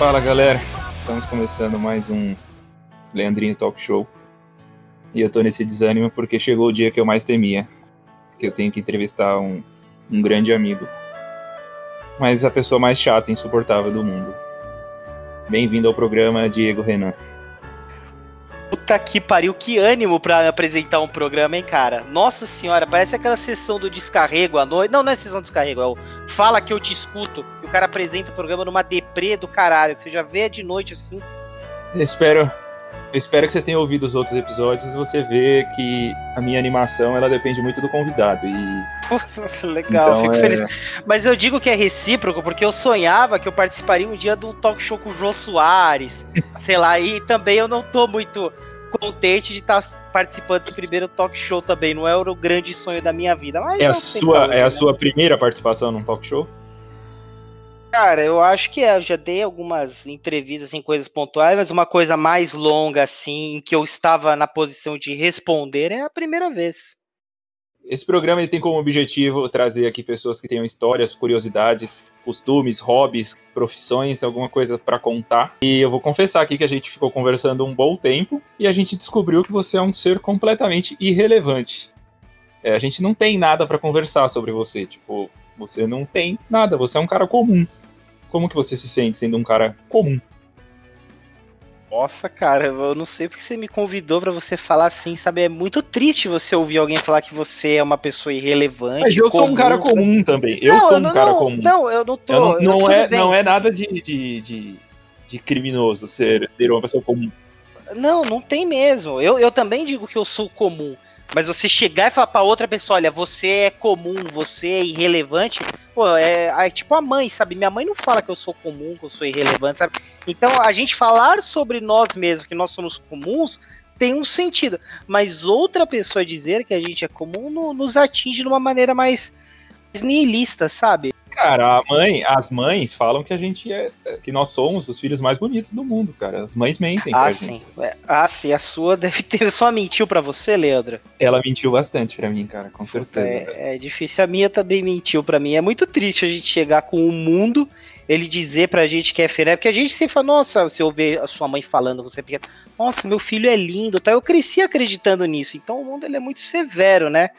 Fala galera, estamos começando mais um Leandrinho Talk Show. E eu tô nesse desânimo porque chegou o dia que eu mais temia. Que eu tenho que entrevistar um, um grande amigo. Mas a pessoa mais chata e insuportável do mundo. Bem-vindo ao programa, Diego Renan. Puta que pariu, que ânimo pra apresentar um programa, hein, cara? Nossa senhora, parece aquela sessão do descarrego à noite. Não, não é sessão do descarrego, é o Fala que eu te escuto. Que o cara apresenta o programa numa deprê do caralho, que você já vê de noite assim. Espero, eu espero que você tenha ouvido os outros episódios e você vê que a minha animação ela depende muito do convidado. E Legal, Então, fico é- feliz. Mas eu digo que é recíproco porque eu sonhava que eu participaria um dia do talk show com o Jô Soares, sei lá, e também eu não tô muito contente de estar participando desse primeiro talk show também. Não era o grande sonho da minha vida. Mas é a sei sua, como, é a né? sua primeira participação num talk show? Cara, eu acho que é. Eu já dei algumas entrevistas, assim, coisas pontuais, mas uma coisa mais longa, assim, em que eu estava na posição de responder é a primeira vez. Esse programa ele tem como objetivo trazer aqui pessoas que tenham histórias, curiosidades, costumes, hobbies, profissões, alguma coisa pra contar. E eu vou confessar aqui que a gente ficou conversando um bom tempo e a gente descobriu que você é um ser completamente irrelevante. É, a gente não tem nada pra conversar sobre você, tipo, você não tem nada, você é um cara comum. Como que você se sente sendo um cara comum? Nossa, cara, eu não sei porque você me convidou pra você falar assim, sabe? É muito triste você ouvir alguém falar que você é uma pessoa irrelevante. Mas eu sou um cara comum, comum também. Eu Não, sou um não, cara não, comum. Não, eu não tô. Eu não, não é, bem. não é nada de, de, de, de criminoso ser, ser uma pessoa comum. Não, não tem mesmo. Eu, eu também digo que eu sou comum. Mas você chegar e falar pra outra pessoa, olha, você é comum, você é irrelevante, pô, é, é tipo a mãe, sabe? Minha mãe não fala que eu sou comum, que eu sou irrelevante, sabe? Então, a gente falar sobre nós mesmos, que nós somos comuns, tem um sentido. Mas outra pessoa dizer que a gente é comum no- nos atinge de uma maneira mais nihilista, sabe? Cara, a mãe, as mães falam que a gente é. que nós somos os filhos mais bonitos do mundo, cara. As mães mentem Ah, sim. É, Ah, sim, a sua deve ter. Só mentiu pra você, Leandro? Ela mentiu bastante pra mim, cara, com certeza. É, é difícil. A minha também mentiu pra mim. É muito triste a gente chegar com o mundo, ele dizer pra gente que é feio, né? Porque a gente sempre fala, nossa, você ouve a sua mãe falando, você fica, nossa, meu filho é lindo, tá? Eu cresci acreditando nisso. Então o mundo ele é muito severo, né?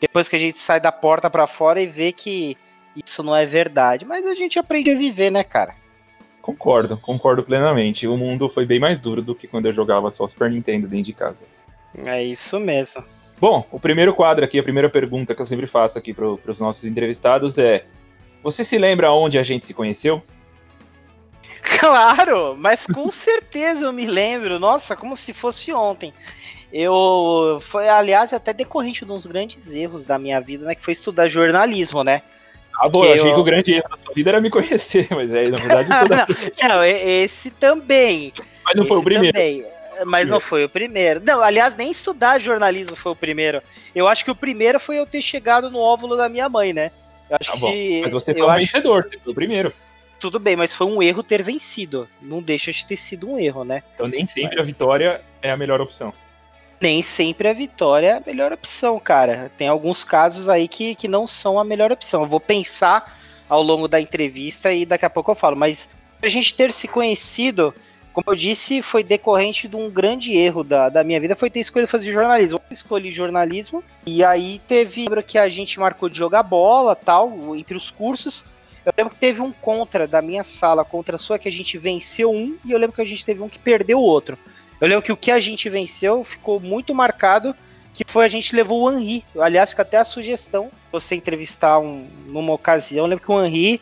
Depois que a gente sai da porta pra fora e vê que isso não é verdade. Mas a gente aprende a viver, né, cara? Concordo, concordo plenamente. O mundo foi bem mais duro do que quando eu jogava só Super Nintendo dentro de casa. É isso mesmo. Bom, o primeiro quadro aqui, a primeira pergunta que eu sempre faço aqui pro, pros nossos entrevistados é: Você se lembra onde a gente se conheceu? Claro, mas com certeza eu me lembro. Nossa, como se fosse ontem. Eu foi, aliás, até decorrente de uns grandes erros da minha vida, né? Que foi estudar jornalismo, né? Ah, bom, Que eu achei eu- que o grande erro da sua vida era me conhecer, mas aí, na verdade, estudar- não, não, esse também. mas não foi o esse primeiro. também, mas não foi o primeiro. Não, aliás, nem estudar jornalismo foi o primeiro. Eu acho que o primeiro foi eu ter chegado no óvulo da minha mãe, né? Eu acho Tá que bom, se- mas você foi um vencedor, você foi o primeiro. Tudo bem, mas foi um erro ter vencido. Não deixa de ter sido um erro, né? Então nem sempre a vitória é a melhor opção. Nem sempre a vitória é a melhor opção, cara. Tem alguns casos aí que, que não são a melhor opção. Eu vou pensar ao longo da entrevista e daqui a pouco eu falo. Mas a gente ter se conhecido, como eu disse, foi decorrente de um grande erro da, da minha vida, foi ter escolhido fazer jornalismo. Eu escolhi jornalismo e aí teve, lembro que a gente marcou de jogar bola, tal, entre os cursos. Eu lembro que teve um contra da minha sala contra a sua que a gente venceu um e eu lembro que a gente teve um que perdeu o outro. Eu lembro que o que a gente venceu ficou muito marcado, que foi a gente levou o Henri. Aliás, fica até a sugestão, você entrevistar um, numa ocasião. Eu lembro que o Henri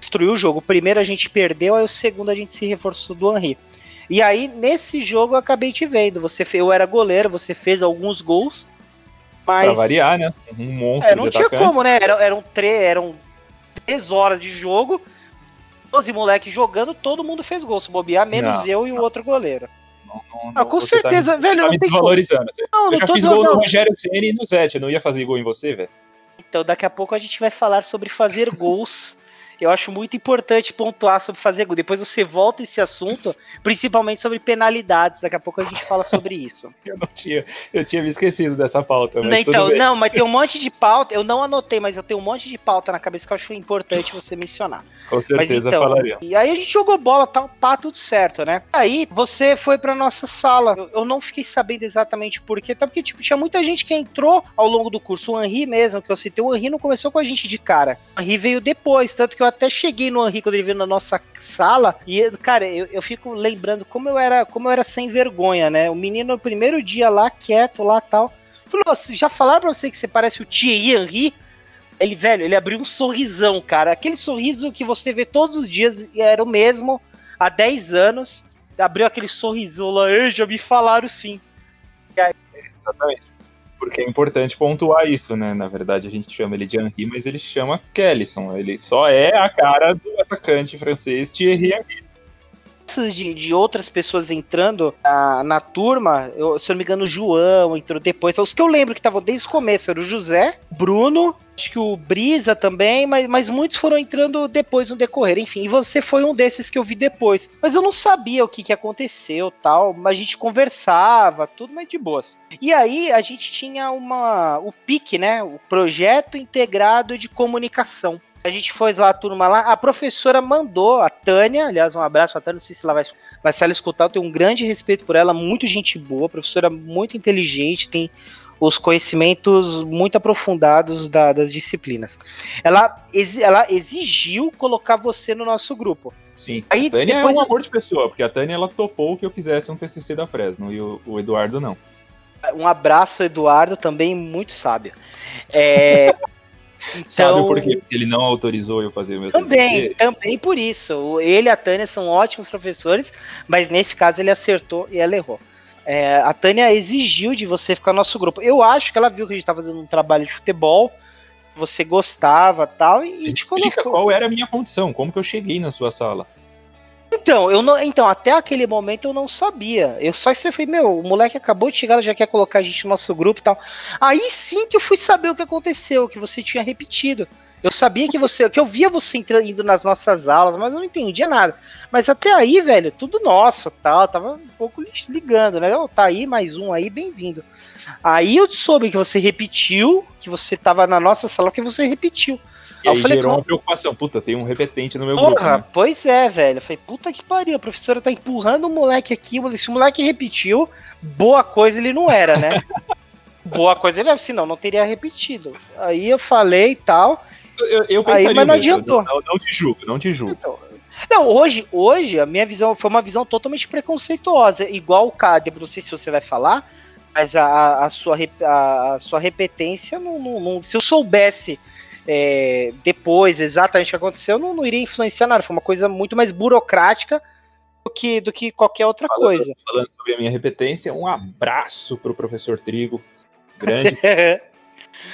destruiu o jogo. O primeiro a gente perdeu, aí o segundo a gente se reforçou do Henri. E aí, nesse jogo, eu acabei te vendo. Você Eu era goleiro, você fez alguns gols. Mas. Pra variar, né? Um monstro É, não tinha atacante. como, né? Eram, eram, tre- eram três horas de jogo, 12 moleques jogando, todo mundo fez gol. Se bobear, menos Não, eu e o outro goleiro. Não, não, Ah, com você tá certeza, me- velho, tá não me tem como. desvalorizando. Não, Eu não já tô fiz gol no Rogério Ceni e no Zete. Eu não ia fazer gol em você, velho? Então, daqui a pouco a gente vai falar sobre fazer gols. Eu acho muito importante pontuar sobre fazer gol. Depois você volta esse assunto, principalmente sobre penalidades. Daqui a pouco a gente fala sobre isso. eu não tinha, eu tinha me esquecido dessa pauta. então, não, mas tem um monte de pauta. Eu não anotei, mas eu tenho um monte de pauta na cabeça que eu acho importante você mencionar. Com certeza mas, então, falaria. E aí a gente jogou bola, tal, pá, tudo certo, né? Aí você foi pra nossa sala. Eu, eu não fiquei sabendo exatamente por quê, até porque tipo, tinha muita gente que entrou ao longo do curso. O Henri mesmo, que eu citei, o Henri não começou com a gente de cara. O Henri veio depois, tanto que eu até cheguei no Henri quando ele veio na nossa sala e, cara, eu, eu fico lembrando como eu era como eu era sem vergonha, né? O menino no primeiro dia lá, quieto lá tal. Falou, já falaram pra você que você parece o Thierry Henry? Ele, velho, ele abriu um sorrisão, cara. Aquele sorriso que você vê todos os dias era o mesmo há 10 anos. Abriu aquele sorrisão lá, já me falaram sim. Aí... Exatamente porque é importante pontuar isso, né? Na verdade, a gente chama ele de Henry, mas ele chama Kellison. Ele só é a cara do atacante francês Thierry Henry. De, de outras pessoas entrando na, na turma, eu, se eu não me engano, o João entrou depois. Os que eu lembro que estavam desde o começo era o José, Bruno, acho que o Brisa também, mas, mas muitos foram entrando depois no decorrer, enfim. E você foi um desses que eu vi depois. Mas eu não sabia o que, que aconteceu tal, mas a gente conversava, tudo, mas de boas. E aí a gente tinha uma. o PIC, né? O Projeto Integrado de Comunicação. A gente foi lá, a turma lá, a professora mandou, a Tânia, aliás, um abraço pra Tânia, não sei se ela vai, mas se ela escutar, eu tenho um grande respeito por ela, muito gente boa, professora muito inteligente, tem os conhecimentos muito aprofundados da, das disciplinas. Ela, ela exigiu colocar você no nosso grupo. Sim. Aí, a Tânia depois... é um amor de pessoa, porque a Tânia ela topou que eu fizesse um TCC da Fresno e o, o Eduardo não. Um abraço, Eduardo, também muito sábio. É, então, Sabe por quê? Porque ele não autorizou eu fazer o meu Também, TCC. também por isso. Ele e a Tânia são ótimos professores, mas nesse caso ele acertou e ela errou. É, a Tânia exigiu de você ficar no nosso grupo. Eu acho que ela viu que a gente estava fazendo um trabalho de futebol, você gostava tal, e, te colocou. qual era a minha condição, como que eu cheguei na sua sala. Então, eu não, então, até aquele momento eu não sabia. Eu só falei, meu, o moleque acabou de chegar, já quer colocar a gente no nosso grupo e tal. Aí sim que eu fui saber o que aconteceu, que você tinha repetido. Eu sabia que você, que eu via você indo nas nossas aulas, mas eu não entendia nada. Mas até aí, velho, tudo nosso, tal, tava um pouco ligando, né? Oh, tá aí mais um aí, bem-vindo. Aí eu soube que você repetiu, que você tava na nossa sala, que você repetiu. E aí, aí falei, gerou uma preocupação, puta, tem um repetente no meu Porra, grupo. Né? Pois é, velho. Eu falei, puta que pariu, a professora tá empurrando o moleque aqui, se o moleque repetiu, boa coisa ele não era, né? boa coisa ele era, senão não teria repetido. Aí eu falei e tal. Eu, eu Aí, mas não adiantou. Não, não, te julgo, não te julgo. Então, não, hoje, hoje a minha visão foi uma visão totalmente preconceituosa. Igual o Cadebro, não sei se você vai falar, mas a, a, sua, a, a sua repetência, não, não, não, se eu soubesse é, depois exatamente o que aconteceu, não, não iria influenciar nada. Foi uma coisa muito mais burocrática do que, do que qualquer outra falando, coisa. Falando sobre a minha repetência, um abraço para o professor Trigo. Grande.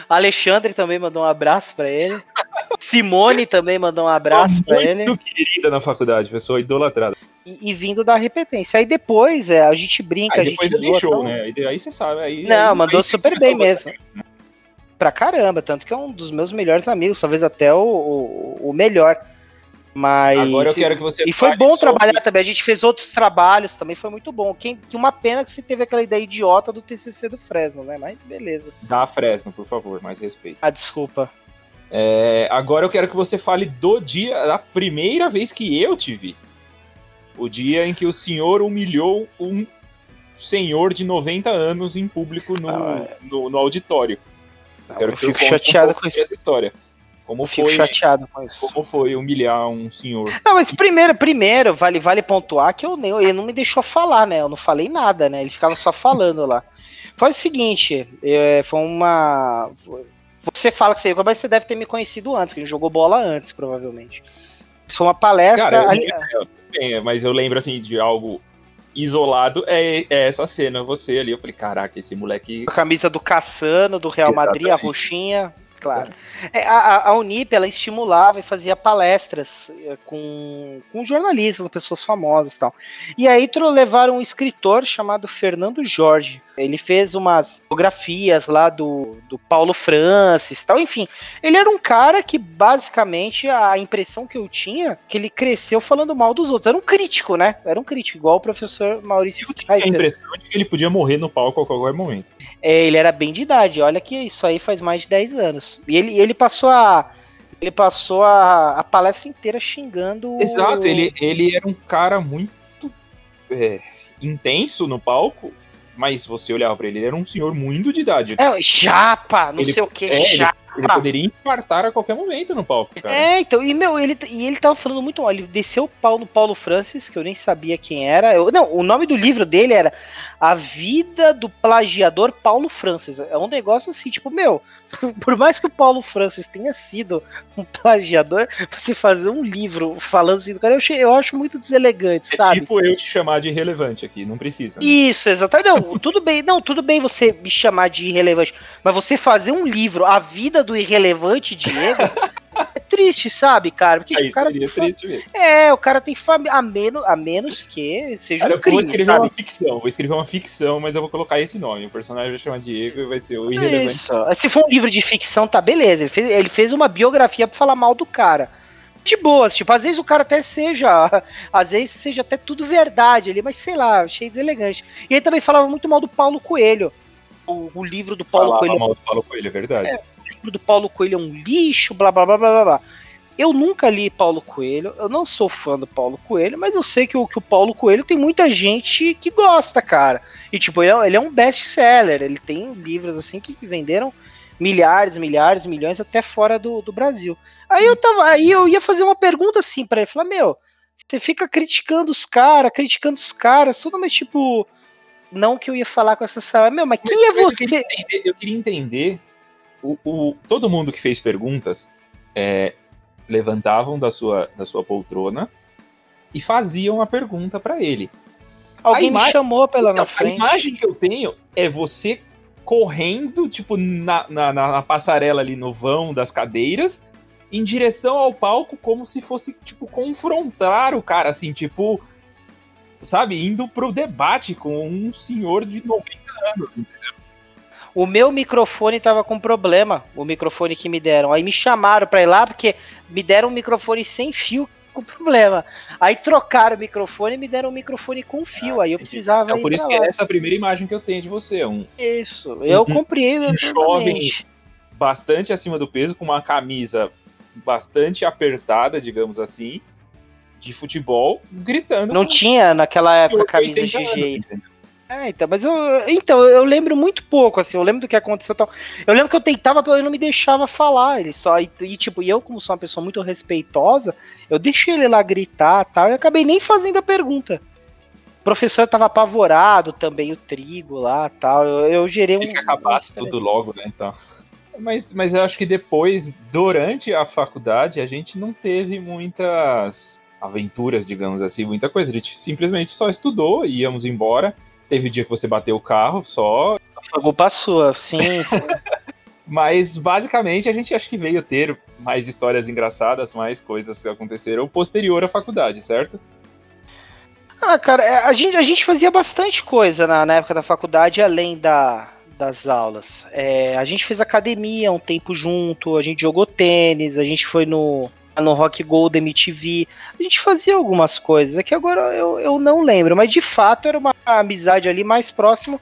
Alexandre também mandou um abraço para ele. Simone também mandou um abraço para ele. Muito querida na faculdade, pessoa idolatrada. E, e, vindo da repetência. Aí depois é, a gente brinca, aí a gente zoa. Show, né? Aí você sabe. Aí, Não, aí, mandou super bem mesmo. Né? Pra caramba, tanto que é um dos meus melhores amigos, talvez até o, o, o melhor. Mas. Agora eu quero que você. E foi bom sobre... trabalhar também. A gente fez outros trabalhos também, foi muito bom. Quem, que uma pena que você teve aquela ideia idiota do TCC do Fresno, né? Mas beleza. Da Fresno, por favor, mais respeito. Ah, desculpa. É, agora eu quero que você fale do dia, da primeira vez que eu te vi. O dia em que o senhor humilhou um senhor de 90 anos em público no, ah, é. no, no, auditório. Eu, quero eu fico chateado um com isso. essa história. Como Fico foi, chateado com isso. Como foi humilhar um senhor? Não, mas primeiro, primeiro vale, vale pontuar que eu nem, ele não me deixou falar, né? Eu não falei nada, né? Ele ficava só falando lá. Foi o seguinte, é, foi uma. Você fala que você, mas você deve ter me conhecido antes, que a gente jogou bola antes, provavelmente. Isso foi uma palestra. Cara, ali... eu, mas eu lembro assim de algo isolado é, é, essa cena, você ali. Eu falei, caraca, esse moleque. A camisa do Cassano, do Real Exatamente. Madrid, a roxinha. Claro. É, a, a Unip, ela estimulava e fazia palestras é, com, com jornalistas, com pessoas famosas e tal. E aí levaram um escritor chamado Fernando Jorge. Ele fez umas fotografias lá do, do Paulo Francis tal. Enfim, ele era um cara que basicamente a impressão que eu tinha que ele cresceu falando mal dos outros. Era um crítico, né? Era um crítico, igual o professor Maurício eu Streisser. a impressão de que ele podia morrer no palco a qualquer momento. É, ele era bem de idade. Olha que isso aí faz mais de 10 anos. E ele, ele passou a ele passou a, a palestra inteira xingando. Exato, ele, ele era um cara muito é, intenso no palco mas você olhava pra ele, ele era um senhor muito de idade. É, chapa, não ele, sei o que, é, chapa. Ele, ele, poderia infartar a qualquer momento no palco, cara. É, então, e meu, ele, e ele tava falando muito mal. Ele desceu o pau no Paulo Francis, que eu nem sabia quem era. Eu, não, o nome do livro dele era A Vida do Plagiador Paulo Francis. É um negócio assim, tipo, meu, por mais que o Paulo Francis tenha sido um plagiador, você fazer um livro falando assim do cara, eu, eu acho muito deselegante, é sabe? Tipo eu te chamar de irrelevante aqui, não precisa. Né? Isso, exatamente. Não, tudo bem, não, tudo bem você me chamar de irrelevante, mas você fazer um livro, A Vida do Irrelevante Diego, é triste, sabe, cara? Porque Aí, o cara seria triste mesmo. É, o cara tem família, a menos, a menos que seja cara, um crime, eu vou escrever sabe? uma ficção, vou escrever uma ficção, mas eu vou colocar esse nome, o personagem vai chamar Diego e vai ser o irrelevante. Isso. Se for um livro de ficção, tá beleza, ele fez, ele fez uma biografia pra falar mal do cara de boas, tipo, às vezes o cara até seja, às vezes seja até tudo verdade ali, mas sei lá, achei deselegante. E ele também falava muito mal do Paulo Coelho. O, o livro do Paulo falava Coelho. mal do Paulo Coelho, é verdade. É, livro do Paulo Coelho é um lixo, blá blá blá blá blá. Eu nunca li Paulo Coelho, eu não sou fã do Paulo Coelho, mas eu sei que o, que o Paulo Coelho tem muita gente que gosta, cara. E tipo, ele é, ele é um best-seller, ele tem livros assim que venderam milhares, milhares, milhões até fora do, do Brasil. Aí eu tava, aí eu ia fazer uma pergunta assim para ele, falar, meu, você fica criticando os caras, criticando os caras, tudo, mas tipo, não que eu ia falar com essa sala, meu, mas quem mas, é você? Eu queria entender, eu queria entender o, o, todo mundo que fez perguntas é, levantavam da sua, da sua poltrona e faziam a pergunta para ele. Alguém me chamou pela então, frente. A imagem que eu tenho é você correndo, tipo, na, na, na, passarela ali no vão das cadeiras, em direção ao palco, como se fosse, tipo, confrontar o cara, assim, tipo, sabe, indo pro debate com um senhor de 90 anos, entendeu? O meu microfone tava com problema, o microfone que me deram. Aí me chamaram pra ir lá, porque me deram um microfone sem fio com problema. Aí trocaram o microfone e me deram um microfone com fio. Ah, aí eu precisava. É por isso que é essa a primeira imagem que eu tenho de você. Um, isso, eu compreendo. Um jovem bastante acima do peso, com uma camisa bastante apertada, digamos assim, de futebol, gritando. Não tinha naquela época camisa GG. Anos, é, então, mas eu, então, eu lembro muito pouco, assim, eu lembro do que aconteceu tal. Eu lembro que eu tentava, ele não me deixava falar, ele só, e, e, tipo, e eu como sou uma pessoa muito respeitosa, eu deixei ele lá gritar tal, e acabei nem fazendo a pergunta. O professor tava apavorado também, o trigo lá tal, eu, eu gerei um... que acabasse tudo logo, né, então. Mas, mas eu acho que depois, durante a faculdade, a gente não teve muitas aventuras, digamos assim, muita coisa. A gente simplesmente só estudou, íamos embora, Teve dia que você bateu o carro só. Foi culpa sua, sim. sim. Mas basicamente a gente acho que veio ter mais histórias engraçadas, mais coisas que aconteceram posterior à faculdade, certo? Ah, cara, é, a gente, a gente fazia bastante coisa na, na época da faculdade, além da, das aulas. É, a gente fez academia um tempo junto, a gente jogou tênis, a gente foi no, no Rock Gold MTV. A gente fazia algumas coisas, é que agora eu, eu não lembro, mas de fato era uma amizade ali mais próximo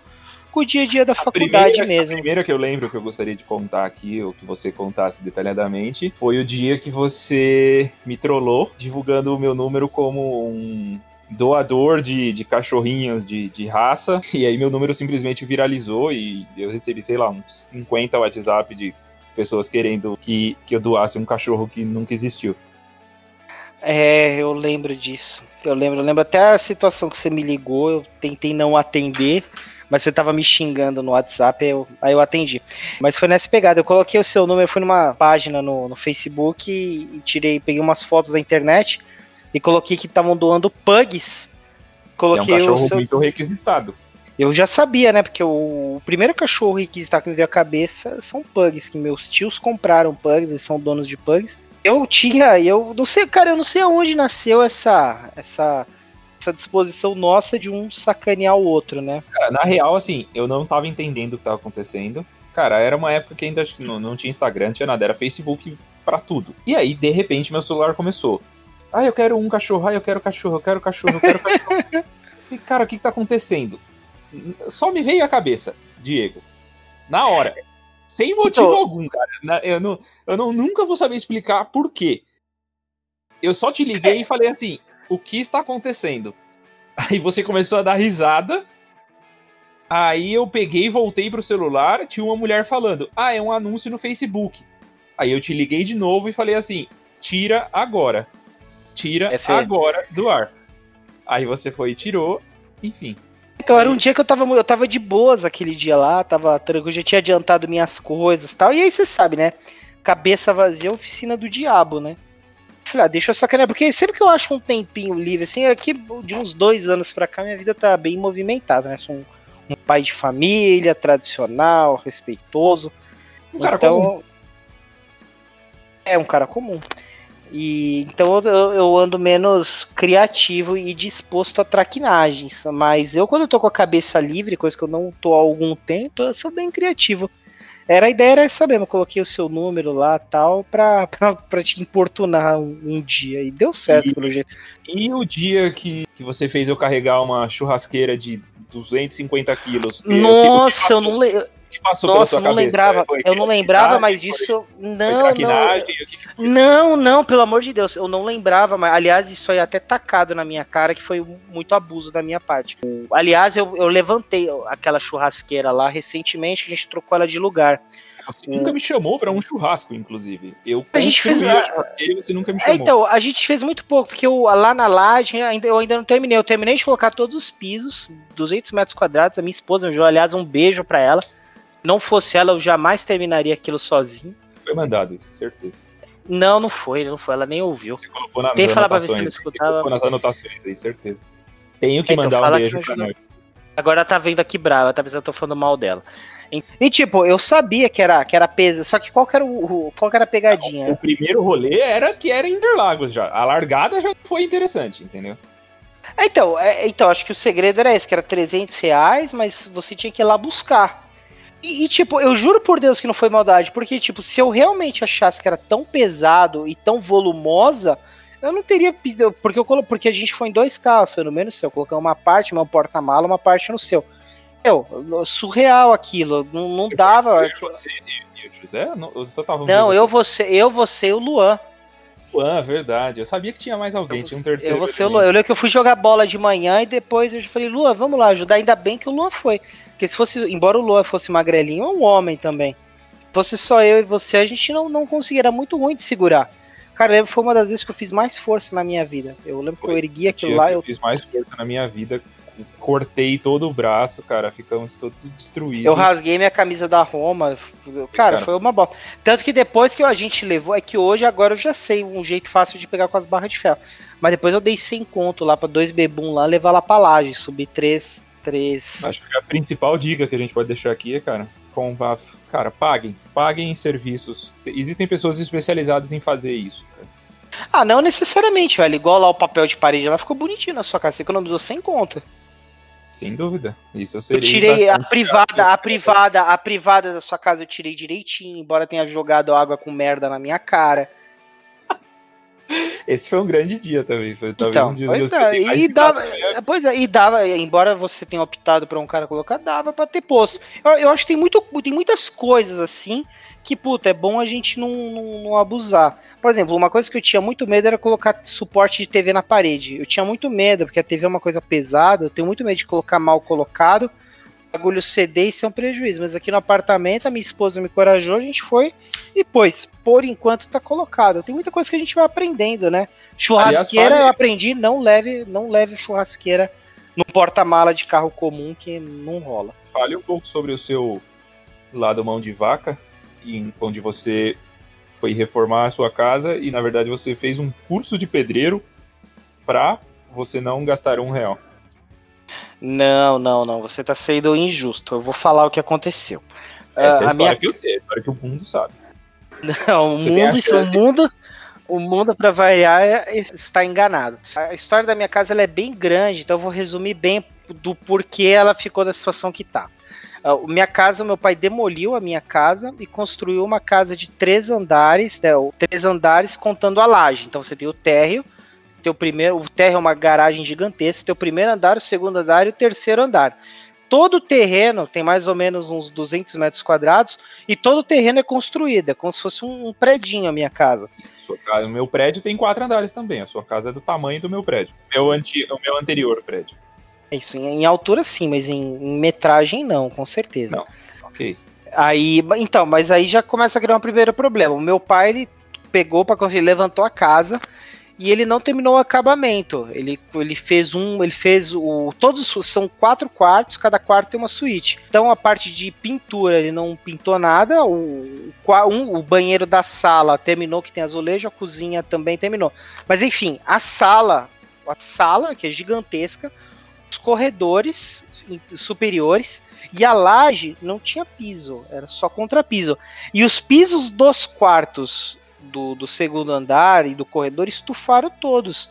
com o dia a dia da a faculdade primeira, mesmo. A primeira que eu lembro que eu gostaria de contar aqui, ou que você contasse detalhadamente, foi o dia que você me trollou divulgando o meu número como um doador de, de cachorrinhos de, de raça, e aí meu número simplesmente viralizou e eu recebi, sei lá, uns 50 WhatsApp de pessoas querendo que, que eu doasse um cachorro que nunca existiu. É, eu lembro disso. Eu lembro, eu lembro até a situação que você me ligou, eu tentei não atender, mas você tava me xingando no WhatsApp, eu, aí eu atendi. Mas foi nessa pegada, eu coloquei o seu número, fui numa página no, no Facebook e, e tirei, peguei umas fotos da internet e coloquei que estavam doando pugs. Coloquei é um cachorro o seu... muito requisitado. Eu já sabia, né? Porque o, primeiro cachorro que me veio à cabeça são pugs, que meus tios compraram pugs, eles são donos de pugs. Eu tinha, eu não sei, cara, eu não sei aonde nasceu essa essa essa disposição nossa de um sacanear o outro, né? Cara, na real, assim, eu não tava entendendo o que tava acontecendo. Cara, era uma época que ainda não, não tinha Instagram, não tinha nada, era Facebook para tudo. E aí, de repente, meu celular começou. Ah, eu quero um cachorro, ah, eu quero cachorro, eu quero cachorro, eu quero cachorro. eu falei, cara, o que, que tá acontecendo? Só me veio à cabeça, Diego. Na hora. Sem motivo então... algum, cara. Eu, não, eu não, nunca vou saber explicar por quê. Eu só te liguei e falei assim: o que está acontecendo? Aí você começou a dar risada. Aí eu peguei e voltei pro celular, tinha uma mulher falando: "Ah, é um anúncio no Facebook". Aí eu te liguei de novo e falei assim: "Tira agora. Tira é agora do ar". Aí você foi e tirou, enfim. Então era um dia que eu tava, eu tava de boas aquele dia lá, tava tranquilo, já tinha adiantado minhas coisas tal. E aí você sabe, né? Cabeça vazia, oficina do diabo, né? Falei, ah, deixa eu sacanear, porque sempre que eu acho um tempinho livre, assim, aqui de uns dois anos pra cá, minha vida tá bem movimentada, né? Sou um, um pai de família, tradicional, respeitoso. Um cara então, comum. É um cara comum. E então eu, eu, ando menos criativo e disposto a traquinagens. Mas eu, quando eu tô com a cabeça livre, coisa que eu não tô há algum tempo, eu sou bem criativo. Era a ideia era essa mesmo, eu coloquei o seu número lá tal pra, pra, pra te importunar um, um dia. E deu certo, e, pelo jeito. E o dia que, que você fez eu carregar uma churrasqueira de 250 quilos? Nossa, eu não lembro que passou Nossa, pela sua não cabeça? Lembrava, foi, eu não lembrava, mas isso. Não, não. Não, não, pelo amor de Deus, eu não lembrava, mas aliás, isso aí é até tacado na minha cara, que foi muito abuso da minha parte. Aliás, eu, eu levantei aquela churrasqueira lá recentemente, a gente trocou ela de lugar. Você nunca me chamou para um churrasco, inclusive. Eu a gente fez você nunca me é, chamou. Então, a gente fez muito pouco, porque eu, lá na laje ainda, eu ainda não terminei. Eu terminei de colocar todos os pisos, 200 metros quadrados. A minha esposa, aliás, um beijo para ela não fosse ela, eu jamais terminaria aquilo sozinho. Foi mandado isso, certeza. Não, não foi, não foi, ela nem ouviu. Você colocou na, Tem que falar pra ver se ela escutava. Você colocou nas anotações aí, certeza. Tenho que então, mandar um beijo pra nós. Agora ela tá vendo aqui brava, tá pensando que eu tô falando mal dela. E tipo, eu sabia que era, que era peso, só que qual que era, o, qual que era a pegadinha? O primeiro rolê era que era Interlagos já. A largada já foi interessante, entendeu? Então, é, então, acho que o segredo era esse, que era 300 reais, mas você tinha que ir lá buscar. E, e, tipo, eu juro por Deus que não foi maldade, porque, tipo, se eu realmente achasse que era tão pesado e tão volumosa, eu não teria pedido. Porque, eu, porque a gente foi em dois carros, foi no menos seu. Coloquei uma parte, meu porta-mala, uma parte no seu. Meu, surreal aquilo. Não, não dava. Você e o José? Não, eu só tava não eu, você, eu, você e o Luan. Luan, verdade. Eu sabia que tinha mais alguém, eu, tinha um terceiro. Eu, você, eu lembro que eu fui jogar bola de manhã e depois eu falei, Luan, vamos lá ajudar. Ainda bem que o Luan foi. Porque se fosse, embora o Luan fosse magrelinho, é um homem também. Se fosse só eu e você, a gente não, não conseguia. Era muito ruim de segurar. Cara, eu lembro foi uma das vezes que eu fiz mais força na minha vida. Eu lembro que eu ergui aquilo lá. Eu fiz mais força na minha vida cortei todo o braço, cara, ficamos todo destruídos. Eu rasguei minha camisa da Roma, cara, cara, foi uma bosta. Tanto que depois que a gente levou, é que hoje agora eu já sei um jeito fácil de pegar com as barras de ferro. Mas depois eu dei sem conto lá para dois bebum lá, levar lá pra laje, subir três, três. Acho que a principal dica que a gente pode deixar aqui é, cara, com a, cara, paguem, paguem serviços. Existem pessoas especializadas em fazer isso, cara. Ah, não necessariamente, velho. Igual lá o papel de parede, ela ficou bonitinho na sua casa. Você economizou sem conta. Sem dúvida. Isso eu seria. Eu tirei a privada, a privada, a privada da sua casa eu tirei direitinho, embora tenha jogado água com merda na minha cara. Esse foi um grande dia também. Foi talvez então, um dia pois é, e dava, pois é, e dava, embora você tenha optado para um cara colocar, dava para ter posto. Eu, eu, acho que tem, muito, tem muitas coisas assim que, puta, é bom a gente não, não, não, abusar. Por exemplo, uma coisa que eu tinha muito medo era colocar suporte de TV na parede. Eu tinha muito medo, porque a TV é uma coisa pesada, eu tenho muito medo de colocar mal colocado, bagulho CD e ser um prejuízo. Mas aqui no apartamento, a minha esposa me corajou, a gente foi e pôs. Por enquanto tá colocado. Tem muita coisa que a gente vai aprendendo, né? Churrasqueira Aliás, eu aprendi, não leve, não leve churrasqueira no porta-mala de carro comum que não rola. Fale um pouco sobre o seu lado mão de vaca onde você foi reformar a sua casa e na verdade você fez um curso de pedreiro para você não gastar um real. Não, não, não. Você tá sendo injusto. Eu vou falar o que aconteceu. Essa é a, a história minha... que eu sei, a história que o mundo sabe. Não, o mundo, o mundo, o mundo para variar é, está enganado. A história da minha casa é bem grande, então eu vou resumir bem do porquê ela ficou da situação que tá. Uh, minha casa, meu pai demoliu a minha casa e construiu uma casa de três andares, né, três andares contando a laje. Então você tem o térreo, tem o primeiro, o térreo é uma garagem gigantesca, tem o primeiro andar, o segundo andar e o terceiro andar. Todo o terreno tem mais ou menos uns 200 metros quadrados e todo o terreno é construído, é como se fosse um, um predinho a minha casa. o meu prédio tem quatro andares também, a sua casa é do tamanho do meu prédio. Meu anti, o meu anterior prédio. Isso, em, altura sim, mas em, em, metragem não, com certeza. Não, ok. Aí, então, mas aí já começa a criar um primeiro problema. O meu pai, ele pegou para conseguir, levantou a casa e ele não terminou o acabamento. Ele, ele fez um, ele fez o todos são quatro quartos, cada quarto tem uma suíte. Então a parte de pintura ele não pintou nada. O, um, o banheiro da sala terminou que tem azulejo, a cozinha também terminou. Mas enfim, a sala, a sala que é gigantesca, os corredores superiores e a laje não tinha piso, era só contrapiso. E os pisos dos quartos do, do segundo andar e do corredor estufaram todos.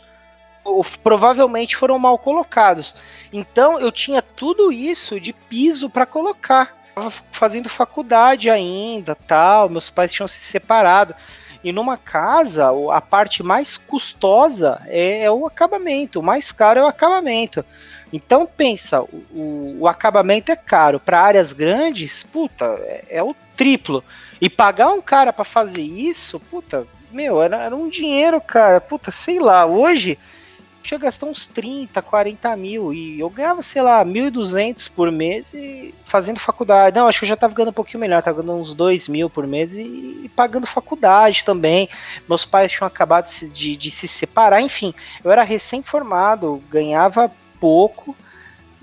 Ou, provavelmente foram mal colocados. Então eu tinha tudo isso de piso para colocar. Tava fazendo faculdade ainda, tal. Meus pais tinham se separado. E numa casa, a parte mais custosa é, é o acabamento, o mais caro é o acabamento. Então pensa, o, o acabamento é caro para áreas grandes, puta, é, é, o triplo. E pagar um cara para fazer isso, puta, meu, era, era, um dinheiro, cara, puta, sei lá, hoje tinha gastar uns 30, 40 mil e eu ganhava, sei lá, 1.200 por mês e fazendo faculdade. Não, acho que eu já tava ganhando um pouquinho melhor, tava ganhando uns 2 mil por mês e, e, pagando faculdade também. Meus pais tinham acabado de, de, de se separar, enfim, eu era recém-formado, ganhava pouco.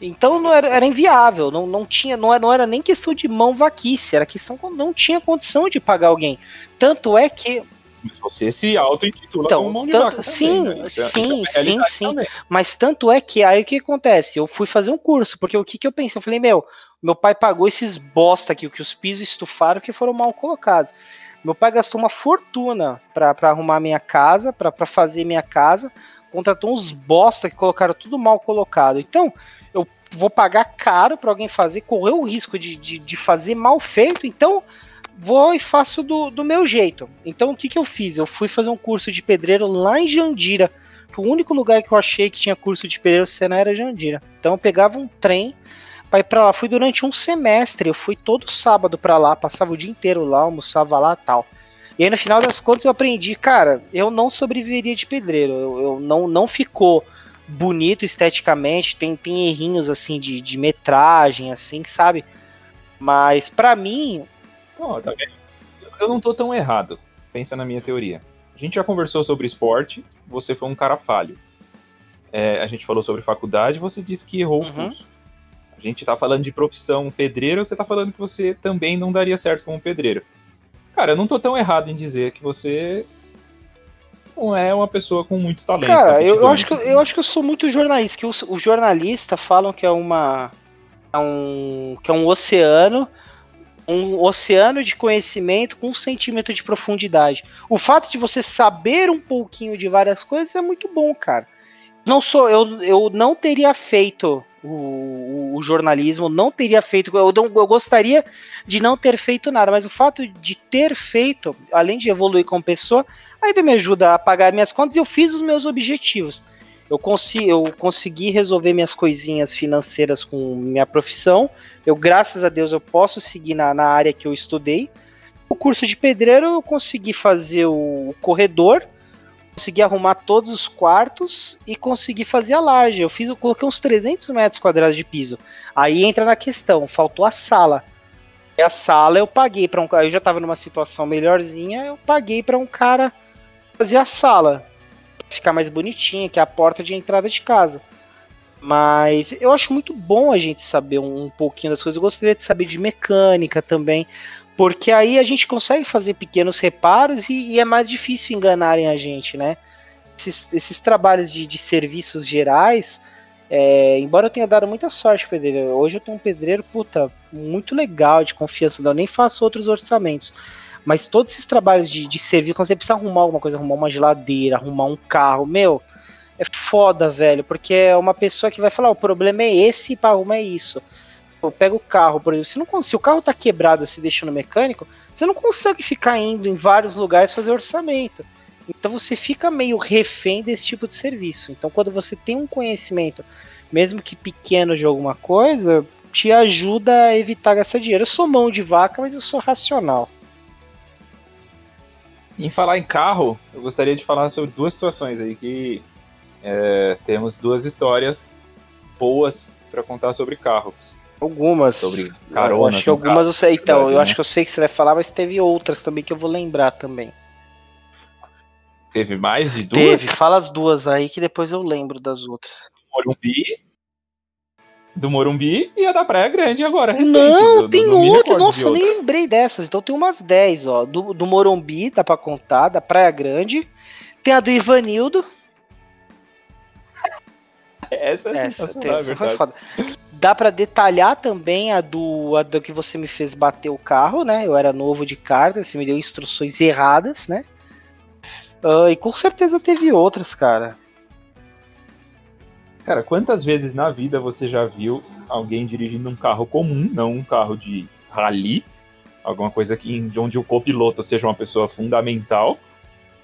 Então não era, era inviável, não, não tinha, não era, não era nem questão de mão vaquice, era questão que não tinha condição de pagar alguém. Tanto é que mas você se auto-intitula então, como mão de tanto, Sim, também, né? sim, é sim, sim. Também. Mas tanto é que aí o que acontece? Eu fui fazer um curso, porque o que, que eu pensei? Eu falei, meu, meu pai pagou esses bosta aqui, que os pisos estufaram, que foram mal colocados. Meu pai gastou uma fortuna para arrumar minha casa, para fazer minha casa contratou uns bosta que colocaram tudo mal colocado. Então, vou pagar caro para alguém fazer, correr o risco de, de, de, fazer mal feito, então vou e faço do, do meu jeito. Então, o que, que eu fiz? Eu fui fazer um curso de pedreiro lá em Jandira, que o único lugar que eu achei que tinha curso de pedreiro Senna era Jandira. Então, eu pegava um trem para ir para lá. Fui durante um semestre, eu fui todo sábado para lá, passava o dia inteiro lá, almoçava lá tal. E aí, no final das contas, eu aprendi, cara, eu não sobreviveria de pedreiro. Eu, eu não, não ficou bonito esteticamente, tem, tem errinhos assim de, de metragem, assim, sabe? Mas para mim. Oh, tá eu não tô tão errado. Pensa na minha teoria. A gente já conversou sobre esporte, você foi um cara falho. É, a gente falou sobre faculdade, você disse que errou uhum. o curso. A gente tá falando de profissão pedreiro, você tá falando que você também não daria certo como pedreiro. Cara, eu não tô tão errado em dizer que você não é uma pessoa com muitos talentos. Cara, eu, eu, acho que, eu acho que eu sou muito jornalista, que os, os jornalistas falam que é uma. É um, que é um oceano. Um oceano de conhecimento com um sentimento de profundidade. O fato de você saber um pouquinho de várias coisas é muito bom, cara. Não sou, eu, eu não teria feito o, o, jornalismo, não teria feito. Eu, eu gostaria de não ter feito nada, mas o fato de ter feito, além de evoluir como pessoa, ainda me ajuda a pagar minhas contas e eu fiz os meus objetivos. Eu, consegui, eu consegui resolver minhas coisinhas financeiras com minha profissão. Eu, graças a Deus, eu posso seguir na, na área que eu estudei. O curso de pedreiro eu consegui fazer o corredor, consegui arrumar todos os quartos e consegui fazer a laje. Eu fiz, eu coloquei uns 300 metros quadrados de piso. Aí entra na questão, faltou a sala. E a sala eu paguei para um eu já tava numa situação melhorzinha, eu paguei para um cara fazer a sala, ficar mais bonitinha, que é a porta de entrada de casa. Mas eu acho muito bom a gente saber um, pouquinho das coisas. Eu gostaria de saber de mecânica também, porque aí a gente consegue fazer pequenos reparos e, e é mais difícil enganarem a gente, né? Esses, esses trabalhos de, de, serviços gerais É, embora eu tenha dado muita sorte, pedreiro, hoje eu tenho um pedreiro, puta, muito legal, de confiança, eu nem faço outros orçamentos. Mas todos esses trabalhos de, de serviço, quando você precisa arrumar alguma coisa, arrumar uma geladeira, arrumar um carro, meu, é foda, velho, porque é uma pessoa que vai falar, o problema é esse e para arrumar é isso. Eu pego o carro, por exemplo, se, não, se o carro tá quebrado, se deixa no mecânico, você não consegue ficar indo em vários lugares fazer orçamento. Então você fica meio refém desse tipo de serviço. Então quando você tem um conhecimento, mesmo que pequeno de alguma coisa, te ajuda a evitar gastar dinheiro. Eu sou mão de vaca, mas eu sou racional. Em falar em carro, eu gostaria de falar sobre duas situações aí que é, temos duas histórias boas para contar sobre carros. Algumas. Sobre carona. Eu acho que algumas carro, eu sei. Então, verdade, eu né? acho que eu sei que você vai falar, mas teve outras também que eu vou lembrar também. Teve mais de duas? Teve, fala as duas aí que depois eu lembro das outras. Morumbi. Do Morumbi e a da Praia Grande agora, recente. Não, do, tem do, outra. Nossa, eu nem lembrei dessas. Então tem umas 10, ó. Do, do Morumbi, dá pra contar, da Praia Grande. Tem a do Ivanildo. Essa é essa, sensacional, essa é foi foda. Dá para detalhar também a do, a do que você me fez bater o carro, né? Eu era novo de carta, você me deu instruções erradas, né? Uh, e com certeza teve outras, cara. Cara, quantas vezes na vida você já viu alguém dirigindo um carro comum, não um carro de rally, alguma coisa que, onde o copiloto seja uma pessoa fundamental,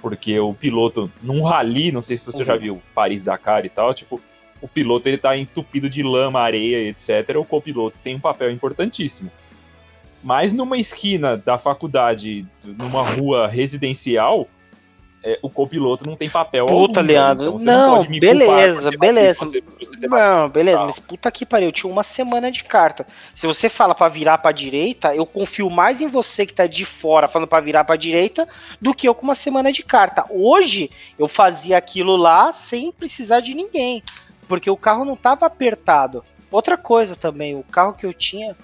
porque o piloto num rally, não sei se você uhum. já viu Paris Dakar e tal, tipo, o piloto ele tá entupido de lama, areia, etc. O copiloto tem um papel importantíssimo. Mas numa esquina da faculdade, numa rua residencial, é, o copiloto não tem papel. Puta, algum, Leandro. Então não, não beleza, beleza. Você, você não, beleza, mas puta que pariu. Eu tinha uma semana de carta. Se você fala para virar pra direita, eu confio mais em você que tá de fora falando para virar pra direita do que eu com uma semana de carta. Hoje, eu fazia aquilo lá sem precisar de ninguém porque o carro não tava apertado. Outra coisa também, o carro que eu tinha.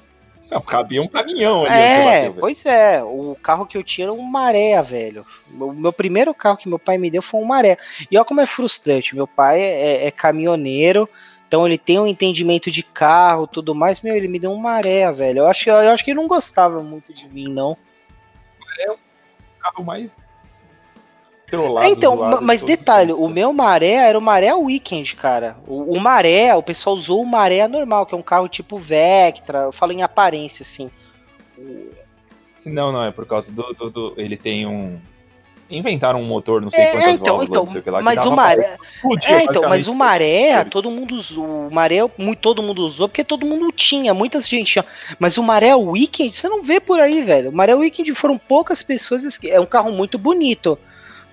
Não, cabia um caminhão ali. É, bateu, pois é. O carro que eu tinha era um maré, velho. O meu primeiro carro que meu pai me deu foi um maré. E olha como é frustrante. Meu pai é, é caminhoneiro, então ele tem um entendimento de carro tudo mais. Meu, ele me deu um maré, velho. Eu acho, eu acho que ele não gostava muito de mim, não. É o carro mais é, então, mas detalhe, o meu maré era o maré weekend, cara. O, o, maré, o pessoal usou o maré normal, que é um carro tipo Vectra, eu falo em aparência, assim. Não, não, é por causa do, do, do ele tem um, inventaram um motor, não sei é, quantas então, válvulas, então, não sei o que lá. Mas o maré. é, então, mas o maré, todo mundo usou. O maré, muito, todo mundo usou, porque todo mundo tinha, muita gente tinha. Mas o maré Weekend, você não vê por aí, velho. O maré Weekend foram poucas pessoas. É um carro muito bonito.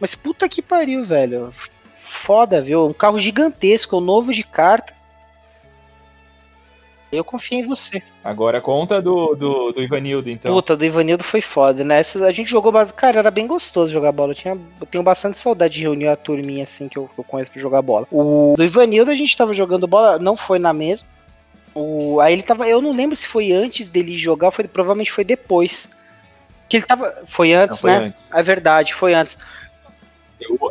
Mas puta que pariu, velho. Foda, viu? Um carro gigantesco, um novo de carta. Eu confio em você. Agora conta do, do, do Ivanildo, então. Puta, do Ivanildo foi foda, né? Essa, a gente jogou bastante. Cara, era bem gostoso jogar bola. Eu, tinha, eu tenho bastante saudade de reunir a turminha assim que eu, que eu conheço pra jogar bola. O do Ivanildo a gente tava jogando bola, não foi na mesa. O, aí ele tava. Eu não lembro se foi antes dele jogar, foi, provavelmente foi depois. Que ele tava. Foi antes, não, foi né? Antes. É verdade, foi antes.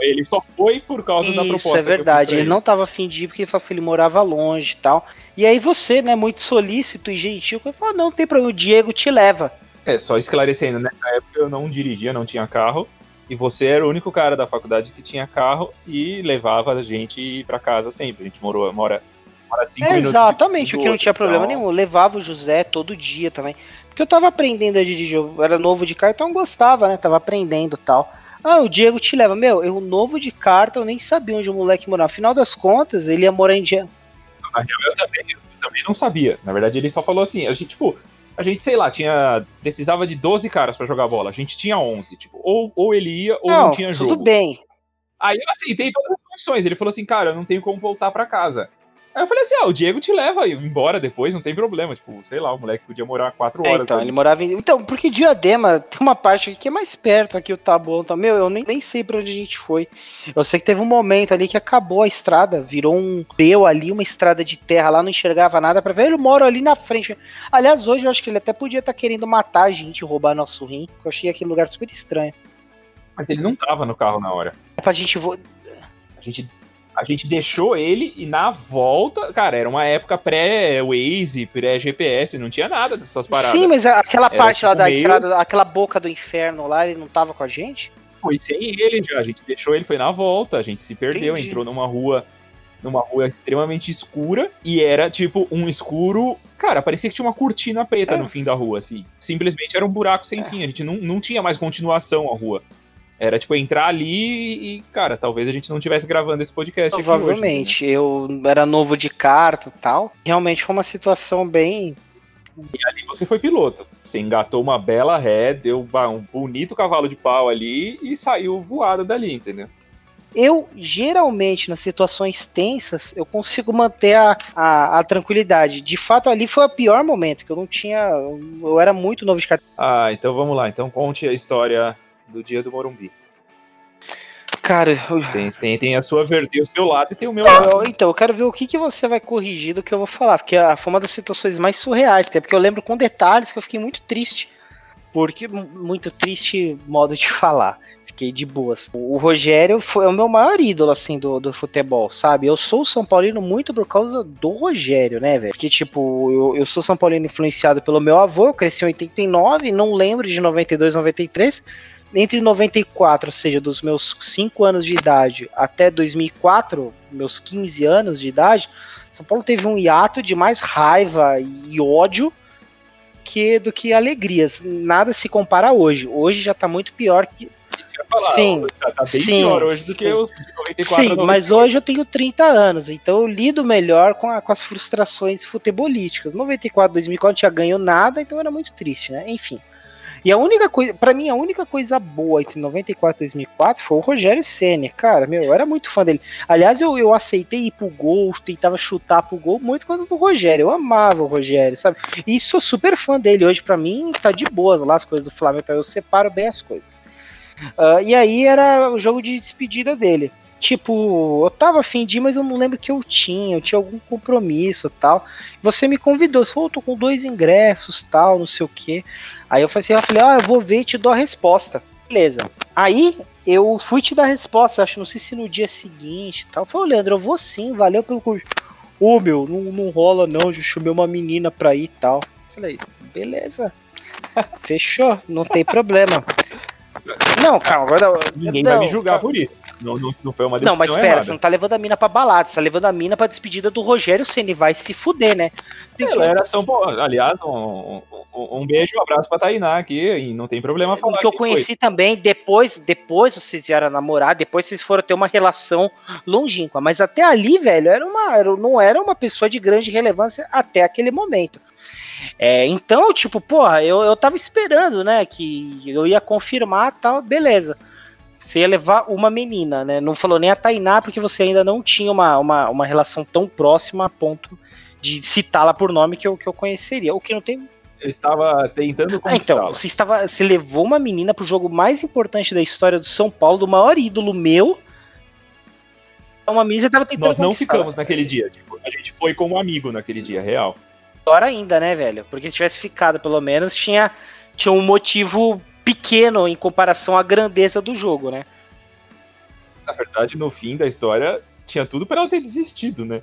Ele só foi por causa Isso, da proposta. Isso, é verdade. Ele. não tava afim de ir porque ele falou que ele morava longe e tal. E aí você, né, muito solícito e gentil, falou: ah, não tem problema, o Diego te leva. É, só esclarecendo, nessa época eu não dirigia, não tinha carro. E você era o único cara da faculdade que tinha carro e levava a gente para casa sempre. A gente morou, mora, mora cinco é, minutos. Exatamente, o que não tinha problema então... nenhum. Eu levava o José todo dia também. Porque eu tava aprendendo a dirigir, eu era novo de carro, então gostava, né? Tava aprendendo tal. Ah, o Diego te leva. Meu, eu novo de carta, eu nem sabia onde o moleque morava. Afinal das contas, ele ia morar em dia. Eu também, eu também não sabia. Na verdade, ele só falou assim, a gente, tipo, a gente, sei lá, tinha. Precisava de 12 caras para jogar bola. A gente tinha 11. Tipo, ou, ou ele ia, ou não, não tinha jogo. Tudo bem. Aí eu aceitei todas as condições. Ele falou assim, cara, eu não tenho como voltar para casa. Aí eu falei assim, ah, o Diego te leva embora depois, não tem problema. Tipo, sei lá, o moleque podia morar quatro é, horas. É, então, ali. ele morava em... Então, porque Diadema tem uma parte que é mais perto aqui, o Taboão. Tá... Meu, eu nem, nem sei pra onde a gente foi. Eu sei que teve um momento ali que acabou a estrada, virou um peu ali, uma estrada de terra lá, não enxergava nada pra ver. Ele mora ali na frente. Aliás, hoje eu acho que ele até podia estar tá querendo matar a gente, roubar nosso rim. Eu achei aquele lugar super estranho. Mas ele não tava no carro na hora. É pra gente... Vo... A gente A gente deixou ele e na volta, cara, era uma época pré-Waze, pré-GPS, não tinha nada dessas paradas. Sim, mas aquela Era parte lá tipo da meio- entrada, aquela boca do inferno lá, ele não tava com a gente? Foi sem ele já, a gente deixou ele, foi na volta, a gente se perdeu, Entendi. entrou numa rua, numa rua extremamente escura e era tipo um escuro, cara, parecia que tinha uma cortina preta É. no fim da rua, assim. Simplesmente era um buraco sem É. fim, a gente não, não tinha mais continuação a rua. Era tipo entrar ali e, cara, talvez a gente não estivesse gravando esse podcast aqui hoje, né? Provavelmente. eu era novo de carta e tal. Realmente foi uma situação bem. Ali você foi piloto. Você engatou uma bela ré, deu um bonito cavalo de pau ali e saiu voado dali, entendeu? Eu, geralmente, nas situações tensas, eu consigo manter a, a, a tranquilidade. De fato, ali foi o pior momento, que eu não tinha. Eu era muito novo de carta. Ah, então vamos lá. Então conte a história do dia do Morumbi. Cara, eu, Tem, tem, tem a sua ver, tem o seu lado e tem o meu lado. então, eu quero ver o que, que você vai corrigir do que eu vou falar, porque a- foi uma das situações mais surreais, até porque eu lembro com detalhes que eu fiquei muito triste. Porque, mu- muito triste modo de falar. Fiquei de boas. O Rogério foi o meu maior ídolo, assim, do, do futebol, sabe? Eu sou São Paulino muito por causa do Rogério, né, velho? Porque, tipo, eu, eu sou São Paulino influenciado pelo meu avô, eu cresci em 89, não lembro de 92, 93. Entre 94, ou seja, dos meus 5 anos de idade até 2004, meus 15 anos de idade, São Paulo teve um hiato de mais raiva e ódio que do que alegrias. Nada se compara hoje. Hoje já tá muito pior que. Falar, Sim, Tá, tá sim, pior hoje do sim. que os de 94 Sim, mas hoje eu tenho 30 anos, então eu lido melhor com, a- com as frustrações futebolísticas. 94, 2004 não tinha ganho nada, então era muito triste, né? Enfim. E a única coisa, pra mim, a única coisa boa entre 94 e 2004 foi o Rogério Senna. Cara, meu, eu era muito fã dele. Aliás, eu, eu aceitei ir pro gol, tentava chutar pro gol, muito coisa do Rogério. Eu amava o Rogério, sabe? E sou super fã dele. Hoje, pra mim, tá de boas lá as coisas do Flamengo, então eu separo bem as coisas. Ah, e aí era o jogo de despedida dele. Tipo, eu tava afim de ir, mas eu não lembro que eu tinha, eu tinha algum compromisso tal. Você me convidou, você falou, tô com dois ingressos tal, não sei o quê. Aí eu falei assim, eu falei, ah, eu vou ver e te dou a resposta. Beleza. Aí eu fui te dar a resposta, acho, não sei se no dia seguinte tal. Eu falei, ô Leandro, eu vou sim, valeu pelo curso. Ô meu, não, não rola não, já chamei uma menina pra ir tal. Falei, beleza. Fechou, não tem problema. Não, calma, agora. Ninguém não, vai me julgar calma. por isso. Não, não, não foi uma decisão Não, mas espera, errada. você não tá levando a mina pra balada, você tá levando a mina pra despedida do Rogério Ceni, vai se fuder, né? Tem que- Ela era São Paulo. Aliás, um, um, um beijo, um abraço pra Tainá aqui. E não tem problema falar. que eu quem foi. conheci também, depois, depois vocês vieram namorar, depois vocês foram ter uma relação longínqua, mas até ali, velho, era uma, era- não era uma pessoa de grande relevância até aquele momento. É, então, tipo, porra, eu, eu tava esperando, né, que eu ia confirmar tal, beleza. Você ia levar uma menina, né? Não falou nem a Tainá, porque você ainda não tinha uma, uma, uma relação tão próxima a ponto de citá-la por nome que eu, que eu conheceria. O que não tem Eu estava tentando ah, então, você estava. Você levou uma menina pro jogo mais importante da história do São Paulo, do maior ídolo meu. Uma menina você tava tentando. Nós não ficamos naquele dia. Tipo, a gente foi como amigo naquele dia, real. Pior ainda, né, velho? Porque se tivesse ficado, pelo menos, tinha, tinha um motivo pequeno em comparação à grandeza do jogo, né? Na verdade, no fim da história, tinha tudo pra ela ter desistido, né?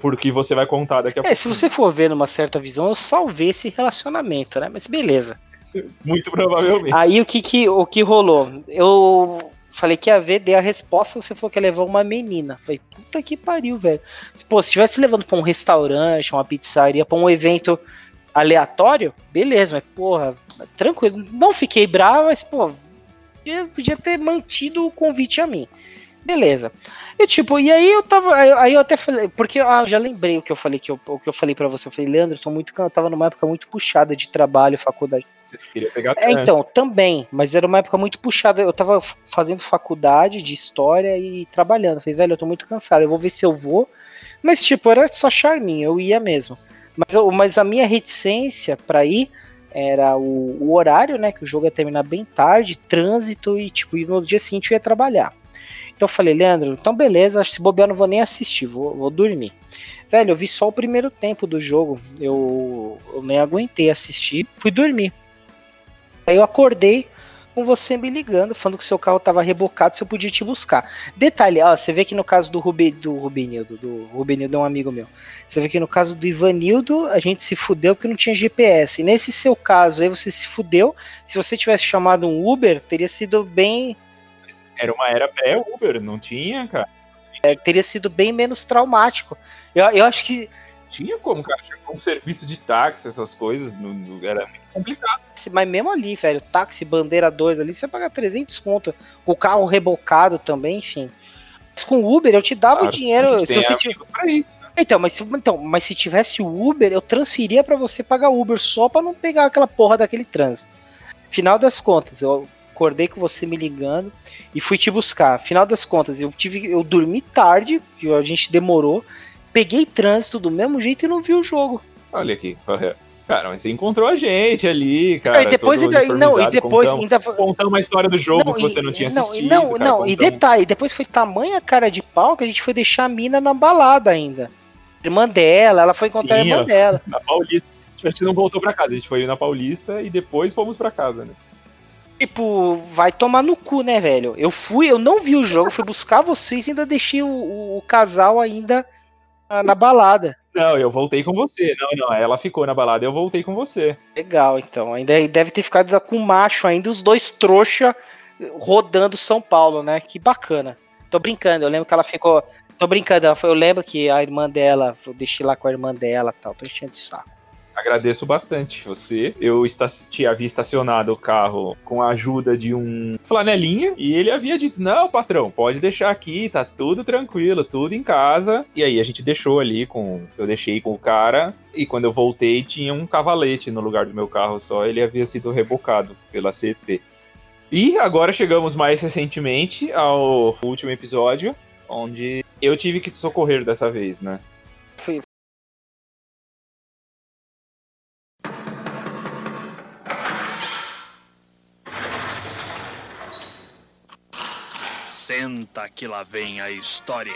Porque você vai contar daqui a É, pouco. se você for ver numa certa visão, eu salvei esse relacionamento, né? Mas beleza. Muito provavelmente. Aí o que, que, o que rolou? Eu falei que ia ver, dei a resposta, você falou que ia levar uma menina. Falei, puta que pariu, velho. Pô, se tivesse levando pra um restaurante, uma pizzaria, pra um evento aleatório, beleza, mas porra, tranquilo. Não fiquei bravo, mas, pô, podia, podia ter mantido o convite a mim. Beleza. E tipo, e aí eu tava. Aí eu- eu até falei, porque ah, eu já lembrei o que eu falei que eu, o que eu falei para você. Eu falei, Leandro, eu tô muito, eu tava numa época muito puxada de trabalho, faculdade. Você queria pegar É, então, também, mas era uma época muito puxada. Eu tava fazendo faculdade de história e trabalhando. Falei, velho, eu tô muito cansado, eu vou ver se eu vou. Mas, tipo, era só charminho, eu ia mesmo. Mas, eu- mas a minha reticência pra ir era o, o horário, né? Que o jogo ia terminar bem tarde, trânsito e, tipo, e no dia seguinte eu ia trabalhar. Então eu falei, Leandro, então beleza, se bobear não vou nem assistir, vou, vou dormir. Velho, eu vi só o primeiro tempo do jogo, eu, eu nem aguentei assistir, fui dormir. Aí eu acordei com você me ligando, falando que seu carro tava rebocado, se eu podia te buscar. Detalhe, ó, você vê que no caso do, Rubi, do Rubinildo, do Rubinildo é um amigo meu, você vê que no caso do Ivanildo, a gente se fudeu porque não tinha GPS. Nesse seu caso aí, você se fudeu, se você tivesse chamado um Uber, teria sido bem... Era uma era pré-Uber, não tinha, cara. É, teria sido bem menos traumático. Eu, eu acho que tinha como, cara. Tinha um serviço de táxi, essas coisas. No, no, era muito complicado. Mas mesmo ali, velho, táxi, bandeira 2 ali, você paga 300 conto. O carro rebocado também, enfim. Mas com o Uber, eu te dava claro, o dinheiro. Se você né? Então, mas se, então, mas se tivesse o Uber, eu transferia para você pagar Uber só para não pegar aquela porra daquele trânsito. Final das contas, eu acordei com você me ligando e fui te buscar. Final das contas, eu tive, eu dormi tarde, que a gente demorou peguei trânsito do mesmo jeito e não vi o jogo. Olha aqui, Cara, mas você encontrou a gente ali, cara. E depois, ainda, não, e depois contamos, ainda contamos uma história do jogo não, que você não tinha não, assistido. Não, cara, não, e detalhe, depois foi tamanha cara de pau que a gente foi deixar a mina na balada ainda. Irmã dela, ela foi encontrar Sim, a irmã dela. Na Paulista. A gente não voltou pra casa, a gente foi na Paulista e depois fomos pra casa, né? Tipo, vai tomar no cu, né, velho? Eu fui, eu não vi o jogo, fui buscar vocês e ainda deixei o, o, o casal ainda na balada. Não, eu voltei com você. Não, não, ela ficou na balada, eu voltei com você. Legal, então. Ainda deve ter ficado com o macho ainda, os dois trouxa rodando São Paulo, né? Que bacana. Tô brincando, eu lembro que ela ficou. Tô brincando, ela foi, eu lembro que a irmã dela, eu deixei lá com a irmã dela tal, tô enchendo de saco. Agradeço bastante você. Eu tinha havia estacionado o carro com a ajuda de um flanelinha e ele havia dito: Não, patrão, pode deixar aqui, tá tudo tranquilo, tudo em casa. E aí a gente deixou ali com. Eu deixei com o cara. E quando eu voltei, tinha um cavalete no lugar do meu carro só. Ele havia sido rebocado pela CP. E agora chegamos mais recentemente ao último episódio, onde eu tive que te socorrer dessa vez, né? Senta que lá vem a história.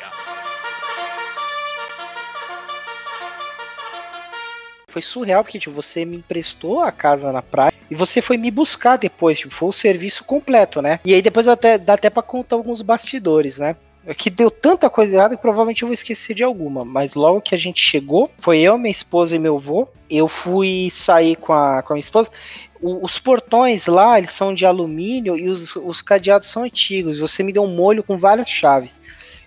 Foi surreal porque tipo, você me emprestou a casa na praia e você foi me buscar depois, tipo, foi o serviço completo, né? E aí depois até, dá até pra contar alguns bastidores, né? É que deu tanta coisa errada que provavelmente eu vou esquecer de alguma. Mas logo que a gente chegou, foi eu, minha esposa e meu avô. Eu fui sair com a, com a minha esposa o, os portões lá, eles são de alumínio e os, os cadeados são antigos. Você me deu um molho com várias chaves.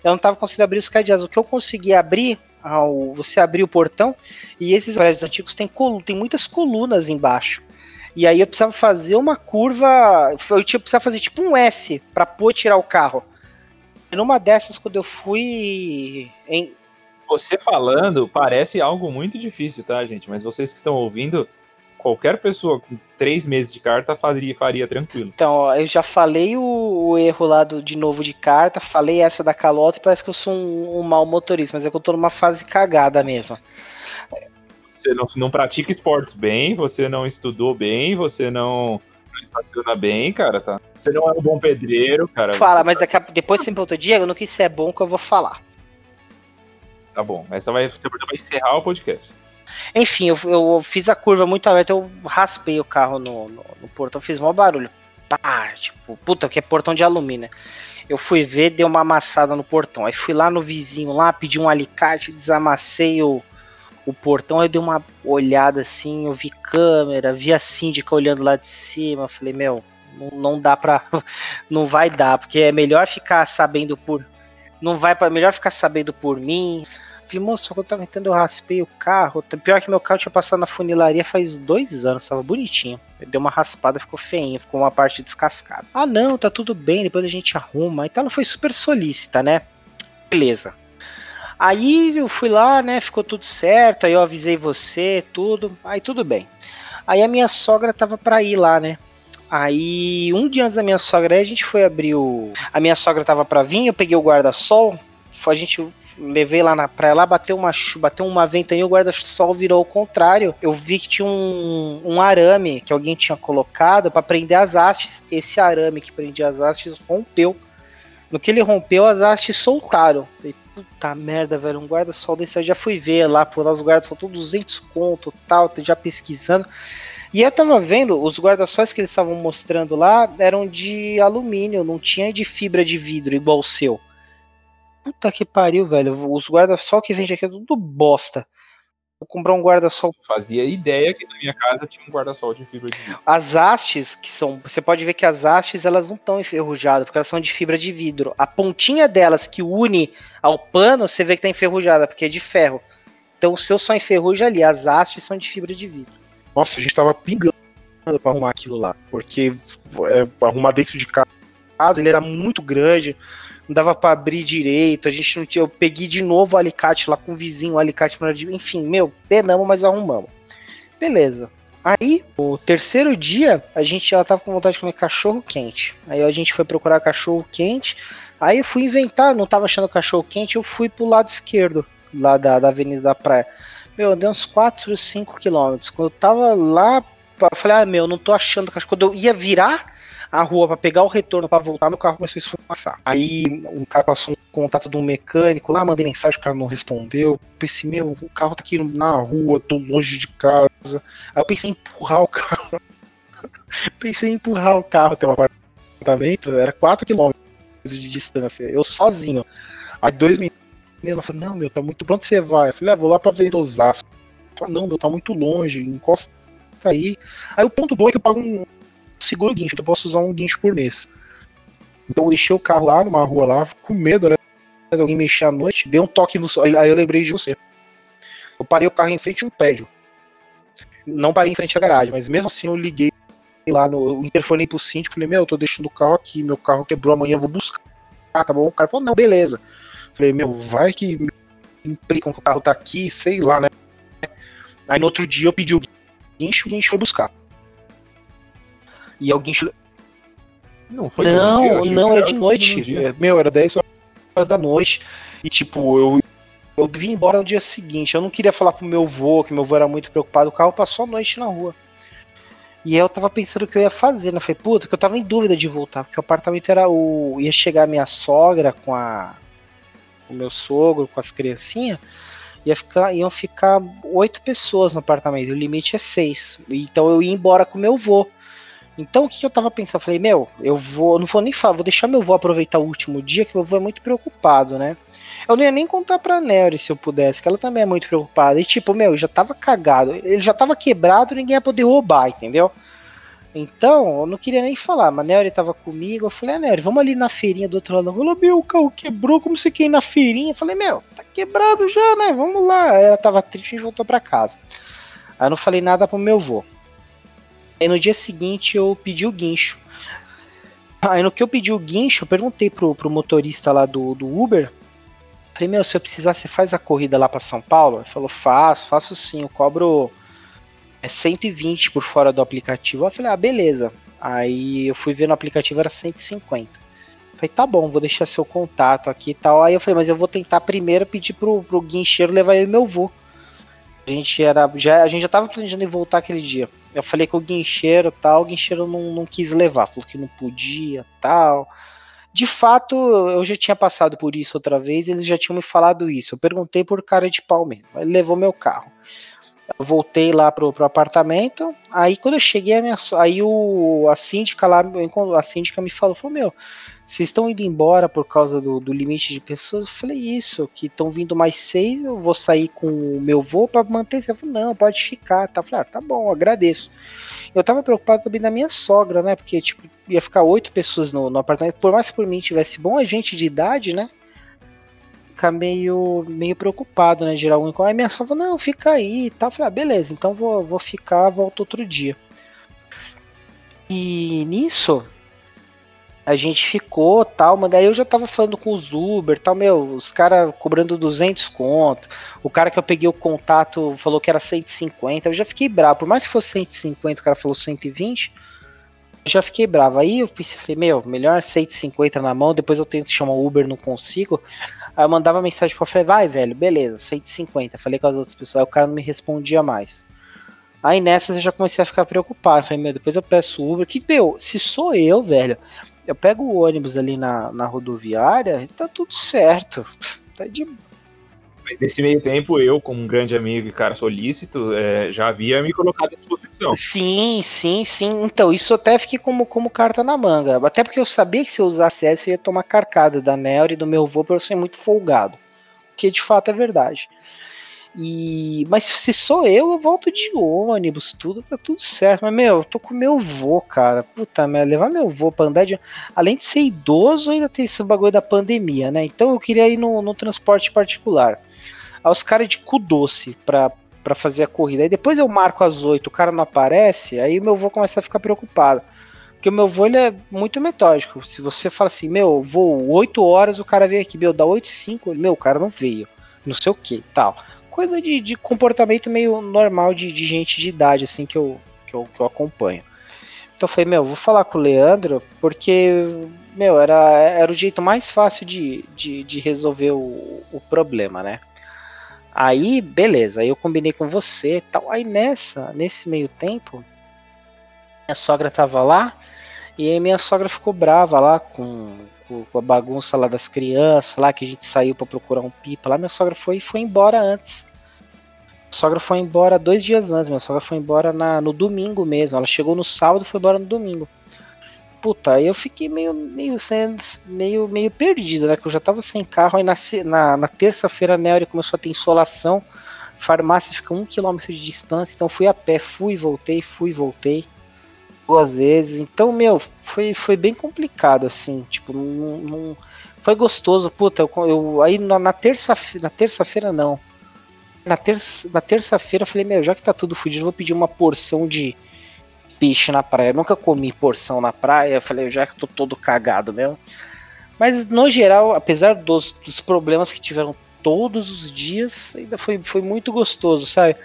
Eu não estava conseguindo abrir os cadeados. O que eu consegui abrir, ao, você abriu o portão, e esses prédios antigos têm, tem muitas colunas embaixo. E aí eu precisava fazer uma curva. Eu tinha precisava fazer tipo um S para pôr tirar o carro. E numa dessas, quando eu fui em. Você falando parece algo muito difícil, tá, gente? Mas vocês que estão ouvindo, qualquer pessoa com três meses de carta faria, faria tranquilo. Então, ó, eu já falei o, o, erro lá do, de novo de carta, falei essa da calota e parece que eu sou um, um mau motorista, mas é que eu tô numa fase cagada mesmo. Você não, não pratica esportes bem, você não estudou bem, você não estaciona bem, cara, tá? Você não é um bom pedreiro, cara. Fala, mas a, depois você me perguntou, Diego, no que isso é bom que eu vou falar. Tá bom, essa vai, você vai encerrar o podcast. Enfim, eu, eu fiz a curva muito aberta, eu raspei o carro no, no, no portão, fiz maior barulho. Pá, tipo, puta, que é portão de alumínio. Eu fui ver, deu uma amassada no portão. Aí fui lá no vizinho lá, pedi um alicate, desamassei o, o portão. Aí eu dei uma olhada assim, eu vi câmera, vi a síndica olhando lá de cima. Falei, meu, não, não dá pra. Não vai dar, porque é melhor ficar sabendo por. Não vai para melhor ficar sabendo por mim. Falei, moço, eu tava tentando, eu raspei o carro. Pior que meu carro tinha passado na funilaria faz dois anos, tava bonitinho. Deu uma raspada, ficou feinho, ficou uma parte descascada. Ah, não, tá tudo bem, depois a gente arruma. Então ela foi super solícita, né? Beleza. Aí eu fui lá, né? Ficou tudo certo. Aí eu avisei você, tudo. Aí tudo bem. Aí a minha sogra tava pra ir lá, né? Aí, um dia antes da minha sogra aí, a gente foi abrir o. A minha sogra tava pra vir, eu peguei o guarda-sol a gente levei lá na praia, lá bateu uma bateu uma ventania, o guarda-sol virou ao contrário. Eu vi que tinha um, um arame que alguém tinha colocado para prender as hastes. Esse arame que prendia as hastes rompeu. No que ele rompeu, as hastes soltaram. Falei, puta merda, velho, um guarda-sol desse. Eu já fui ver lá, por lá os guardas-sol, 200 conto tal, já pesquisando. E eu tava vendo, os guarda-sóis que eles estavam mostrando lá eram de alumínio, não tinha de fibra de vidro igual o seu. Puta que pariu, velho. Os guarda-sol que vende aqui é tudo bosta. Vou comprar um guarda-sol. Fazia ideia que na minha casa tinha um guarda-sol de fibra de vidro. As hastes, que são. Você pode ver que as hastes elas não estão enferrujadas, porque elas são de fibra de vidro. A pontinha delas que une ao pano, você vê que tá enferrujada, porque é de ferro. Então o seu só enferruja ali, as hastes são de fibra de vidro. Nossa, a gente tava pingando pra arrumar aquilo lá. Porque é, arrumar dentro de casa, ele era muito grande não dava para abrir direito, a gente não tinha. Eu peguei de novo o alicate lá com o vizinho, o alicate enfim, meu, penamos, mas arrumamos. Beleza. Aí, o terceiro dia, a gente já tava com vontade de comer cachorro quente. Aí a gente foi procurar cachorro quente. Aí eu fui inventar, não tava achando cachorro quente, eu fui pro lado esquerdo, lá da, da Avenida da Praia. Meu, deu uns 4, 5 quilômetros. Quando eu tava lá, eu falei, ah, meu, não tô achando cachorro. Quando eu ia virar, a rua para pegar o retorno para voltar, meu carro começou a esfumaçar. Aí um cara passou um contato de um mecânico lá, mandei mensagem, o cara não respondeu. Pensei, meu, o carro tá aqui na rua, tô longe de casa. Aí eu pensei em empurrar o carro. pensei em empurrar o carro até o apartamento, era 4 km de distância, eu sozinho. Aí dois meninos ela falou, não, meu, tá muito pronto você vai. Eu falei, ah, vou lá pra Avenida Osasco. Falei, não, meu, tá muito longe, encosta aí. Aí o ponto bom é que eu pago um, seguro guincho, eu posso usar um guincho por mês. Então eu deixei o carro lá numa rua lá, com medo, né? De alguém mexer à noite, dei um toque no aí eu lembrei de você. Eu parei o carro em frente a um prédio. Não parei em frente à garagem, mas mesmo assim eu liguei lá no. Eu interfonei pro síndico, falei, meu, eu tô deixando o carro aqui, meu carro quebrou amanhã, eu vou buscar. Ah, tá bom? O cara falou, não, beleza. Falei, meu, vai que implicam que o carro tá aqui, sei lá, né? Aí no outro dia eu pedi o guincho, o guincho foi buscar. E alguém. Não, foi Não, dia, não, era de noite. É, meu, era 10 horas da noite. E tipo, eu, eu vim embora no dia seguinte. Eu não queria falar pro meu avô, que meu avô era muito preocupado. O carro passou a noite na rua. E aí eu tava pensando o que eu ia fazer, né? Eu falei, puta, que eu tava em dúvida de voltar, porque o apartamento era o. ia chegar a minha sogra com a. o meu sogro, com as criancinhas. Ia ficar, iam ficar oito pessoas no apartamento. O limite é seis. Então eu ia embora com meu avô. Então o que eu tava pensando? Eu falei, meu, eu vou, não vou nem falar, vou deixar meu avô aproveitar o último dia, que meu avô é muito preocupado, né? Eu não ia nem contar pra Nery se eu pudesse, que ela também é muito preocupada. E tipo, meu, já tava cagado, ele já tava quebrado, ninguém ia poder roubar, entendeu? Então, eu não queria nem falar, mas a Nery tava comigo, eu falei, ah, Nery, vamos ali na feirinha do outro lado. Ela falou, meu, o carro quebrou, como você quer ir na feirinha? Eu falei, meu, tá quebrado já, né? Vamos lá. Ela tava triste e voltou pra casa. Aí eu não falei nada pro meu avô. Aí no dia seguinte eu pedi o guincho. Aí no que eu pedi o guincho, eu perguntei pro, pro motorista lá do, do Uber. Falei, meu, se eu precisar, você faz a corrida lá para São Paulo? Ele falou, faço, faço sim, eu cobro é 120 por fora do aplicativo. Eu falei, ah, beleza. Aí eu fui ver no aplicativo, era 150. Falei, tá bom, vou deixar seu contato aqui e tal. Aí eu falei, mas eu vou tentar primeiro pedir pro, pro guincheiro levar eu e meu avô. A gente era. Já, a gente já tava planejando voltar aquele dia. Eu falei com o guincheiro tal, o guincheiro não, não quis levar, falou que não podia tal. De fato, eu já tinha passado por isso outra vez, eles já tinham me falado isso. Eu perguntei por cara de pau mesmo. Ele levou meu carro. Eu voltei lá pro, pro apartamento. Aí quando eu cheguei, minha, aí o, a síndica lá, a síndica me falou, falou, meu, vocês estão indo embora por causa do, do limite de pessoas? Eu falei, isso, que estão vindo mais seis, eu vou sair com o meu voo para manter. Você falou, não, pode ficar. Tá? Eu falei, ah, tá bom, agradeço. Eu tava preocupado também da minha sogra, né? Porque, tipo, ia ficar oito pessoas no, no apartamento. Por mais que por mim tivesse bom a gente de idade, né? Ficar meio, meio preocupado, né? Gerar algum. Aí minha sogra não, fica aí e tal. Eu falei, ah, beleza, então vou, vou ficar, volto outro dia. E nisso, a gente ficou tal, mas daí eu já tava falando com os Uber tal, meu, os caras cobrando 200 conto, o cara que eu peguei o contato falou que era 150, eu já fiquei bravo, por mais que fosse 150, o cara falou 120, eu já fiquei bravo, aí eu pensei, falei, meu, melhor 150 na mão, depois eu tento chamar o Uber, não consigo, aí eu mandava mensagem pra falei, vai velho, beleza, 150, falei com as outras pessoas, aí o cara não me respondia mais. Aí nessas eu já comecei a ficar preocupado. Falei, meu, depois eu peço Uber. Que, meu, se sou eu, velho, eu pego o ônibus ali na, na rodoviária tá tudo certo. Tá de. Mas nesse meio tempo, eu, como um grande amigo e cara solícito, é, já havia me colocado à disposição. Sim, sim, sim. Então, isso até fiquei como, como carta na manga. Até porque eu sabia que se eu usasse essa, eu ia tomar carcada da Nel e do meu avô por eu ser muito folgado. Que de fato é verdade. E, mas se sou eu, eu volto de ônibus, tudo, tá tudo certo. Mas, meu, eu tô com meu vô, cara. Puta merda, levar meu vô pra andar de. Além de ser idoso, ainda tem esse bagulho da pandemia, né? Então eu queria ir no, no transporte particular. Aí os caras de cu doce pra, pra fazer a corrida. Aí depois eu marco às 8, o cara não aparece, aí meu vô começa a ficar preocupado. Porque o meu vô ele é muito metódico. Se você fala assim, meu, vou 8 horas, o cara vem aqui, meu, dá 8 5, meu, o cara não veio. Não sei o que, tal coisa de, de comportamento meio normal de, de, gente de idade, assim, que eu, que eu, que eu acompanho. Então eu falei, meu, vou falar com o Leandro, porque, meu, era, era o jeito mais fácil de, de, de resolver o, o problema, né? Aí, beleza, aí eu combinei com você e tal. Aí nessa, nesse meio tempo, minha sogra tava lá, e aí minha sogra ficou brava lá com, com a bagunça lá das crianças, lá que a gente saiu para procurar um pipa lá. Minha sogra foi foi embora antes sogra foi embora dois dias antes. Minha sogra foi embora na, no domingo mesmo. Ela chegou no sábado e foi embora no domingo. Puta, aí eu fiquei meio, meio, meio, meio perdido, né? Que eu já tava sem carro. Aí na, na, na terça-feira a Nery começou a ter insolação. Farmácia fica um quilômetro de distância. Então fui a pé, fui, voltei, fui, voltei. Duas vezes. Então, meu, foi, foi bem complicado, assim. Tipo, não, não foi gostoso. Puta, eu, eu aí na, na terça-feira. Na terça-feira não na, terça, na terça-feira eu falei, meu, já que tá tudo fodido, vou pedir uma porção de peixe na praia. Eu nunca comi porção na praia, eu falei, já que tô todo cagado mesmo. Mas no geral, apesar dos, dos problemas que tiveram todos os dias, ainda foi, foi muito gostoso, sabe?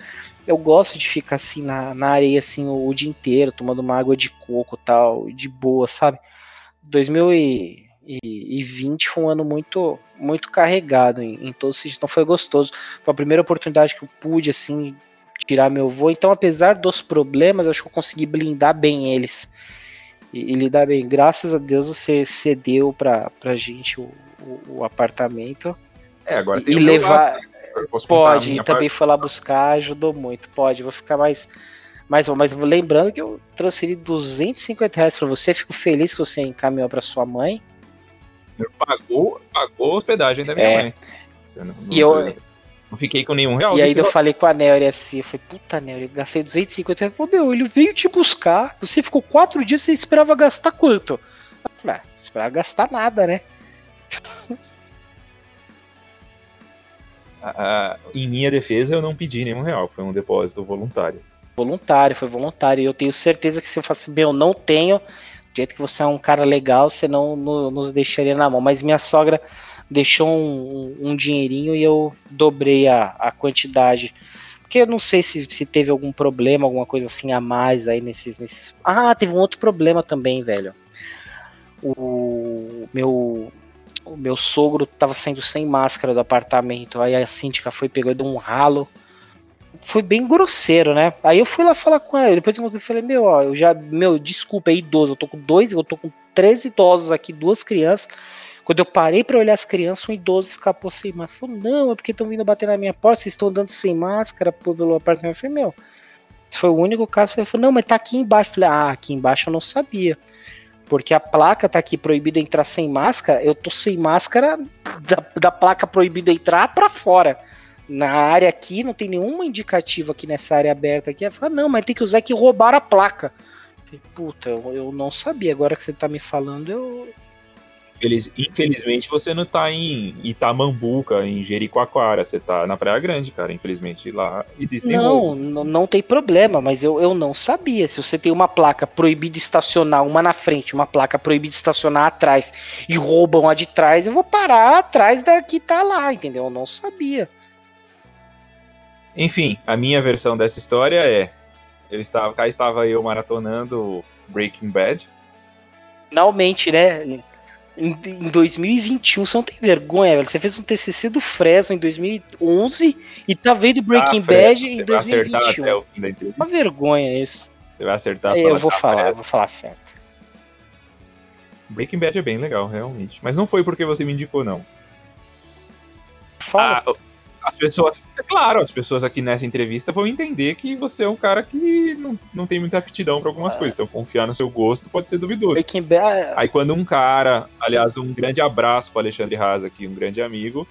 Eu gosto de ficar assim na, na areia assim o, o dia inteiro, tomando uma água de coco tal, de boa, sabe? 2000 e e, e 20 foi um ano muito muito carregado em, em todos os sentidos. Então foi gostoso. Foi a primeira oportunidade que eu pude, assim, tirar meu voo. Então, apesar dos problemas, acho que eu consegui blindar bem eles. E, e lidar bem. Graças a Deus você cedeu pra, pra gente o, o, o apartamento. É, agora tem e levar. Pode, e também foi lá buscar, ajudou muito. Pode, vou ficar mais. Mas, mas lembrando que eu transferi 250 reais para você, fico feliz que você encaminhou para sua mãe senhor pagou, pagou a hospedagem da minha é. mãe. Não, não, e eu. Não fiquei com nenhum real. E aí eu falei com a Nelly assim, eu falei, puta gastei 250 reais. Meu, ele veio te buscar, você ficou quatro dias, você esperava gastar quanto? Eu falei, ah, esperava gastar nada, né? em minha defesa, eu não pedi nenhum real, foi um depósito voluntário. Voluntário, foi voluntário. E eu tenho certeza que se eu faço, meu, não tenho, do jeito que você é um cara legal, você não no, nos deixaria na mão. Mas minha sogra deixou um, um, dinheirinho e eu dobrei a, a quantidade. Porque eu não sei se, se teve algum problema, alguma coisa assim a mais aí nesses, nesses. Ah, teve um outro problema também, velho. O meu o meu sogro tava saindo sem máscara do apartamento. Aí a síndica foi pegou um ralo foi bem grosseiro, né? Aí eu fui lá falar com ela. Depois eu falei, meu, ó, eu já, meu, desculpa, é idoso. Eu tô com dois, eu tô com três idosos aqui, duas crianças. Quando eu parei para olhar as crianças, um idoso escapou sem máscara. Falou, não, é porque estão vindo bater na minha porta, vocês estão andando sem máscara pelo apartamento. Eu falei, meu, esse foi o único caso. Ele falou, não, mas tá aqui embaixo. Eu falei, ah, aqui embaixo eu não sabia. Porque a placa tá aqui proibida entrar sem máscara, eu tô sem máscara da, da placa proibida entrar para fora na área aqui, não tem nenhuma indicativa aqui nessa área aberta aqui. Fala, não, mas tem que usar que roubar a placa. falei, Puta, eu, eu, não sabia. Agora que você tá me falando, eu. Infelizmente você não tá em Itamambuca, em Jericoacoara, você tá na Praia Grande, cara. Infelizmente lá existem Não, não, não tem problema, mas eu, eu não sabia. Se você tem uma placa proibida estacionar, uma na frente, uma placa proibida estacionar atrás e roubam a de trás, eu vou parar atrás da que tá lá, entendeu? Eu não sabia. Enfim, a minha versão dessa história é: eu estava, cá estava eu maratonando Breaking Bad. Finalmente, né? Em, em 2021, você não tem vergonha, velho. Você fez um TCC do Fresno em 2011 e tá vendo Breaking ah, Bad em 2021. Vai até o fim da entrevista. Uma vergonha isso. Você vai acertar. Eu vou falar, Fresno. vou falar certo. Breaking Bad é bem legal, realmente. Mas não foi porque você me indicou, não. Fala. Ah, as pessoas, é claro, as pessoas aqui nessa entrevista vão entender que você é um cara que não, não tem muita aptidão para algumas coisas. Então, confiar no seu gosto pode ser duvidoso. Breaking Bad. Aí, quando um cara, aliás, um grande abraço para Alexandre Haas aqui, um grande amigo,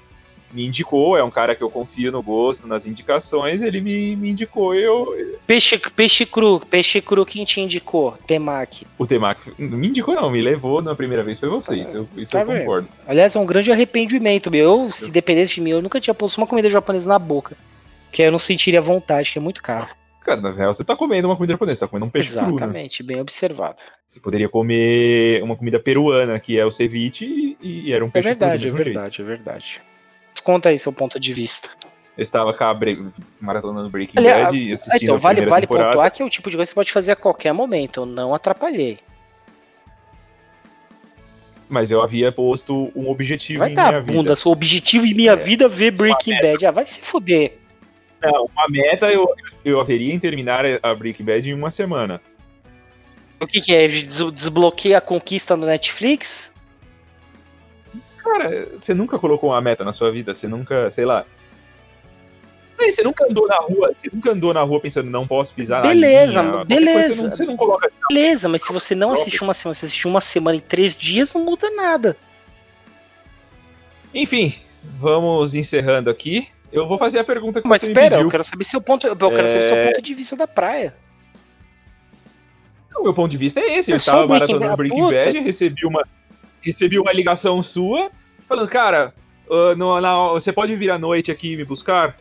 me indicou, é um cara que eu confio no gosto, nas indicações, ele me, me indicou e eu. Peixe, peixe cru, peixe cru, quem te indicou? Temaki. O Temaki não me indicou, não, me levou na primeira vez foi você, isso, eu, isso Tá eu concordo. Aliás, é um grande arrependimento meu. Eu, se dependesse de mim, eu nunca tinha posto uma comida japonesa na boca. Que eu não sentiria vontade, que é muito caro. Cara, na real, você tá comendo uma comida japonesa, você tá comendo um peixe cru, né? Exatamente, bem observado. Você poderia comer uma comida peruana, que é o ceviche, e, e era um É peixe cru do verdade, é mesmo jeito. verdade, é verdade. Conta aí seu ponto de vista. Eu estava com a bre... maratona do Breaking Aliás, Bad e assistindo Então, a vale, vale temporada. pontuar que é o tipo de coisa que você pode fazer a qualquer momento. Eu não atrapalhei. Mas eu havia posto um objetivo Vai em dar minha bunda, vida. seu objetivo em minha vida é ver Breaking Bad. Ah, vai se fuder. Não, uma meta eu, eu haveria em terminar a Breaking Bad em uma semana. O que, que é? Des- Desbloqueia a conquista no Netflix? Cara, você nunca colocou uma meta na sua vida? Você nunca, sei lá. Sei, você nunca andou na rua, você nunca andou na rua pensando, não posso pisar Beleza, na linha. beleza. Você não, você não coloca. Beleza, mas se você não assistiu uma semana, se assistiu uma semana em três dias, não muda nada. Enfim, vamos encerrando aqui. Eu vou fazer a pergunta que Mas você espera, me pediu. eu quero saber seu ponto. Eu quero saber seu É. ponto de vista da praia. O meu ponto de vista é esse. Eu É só estava maratonando Breaking. Bad, recebi uma, recebi uma ligação sua, falando, cara, ah, no- na- você pode vir à noite aqui me buscar?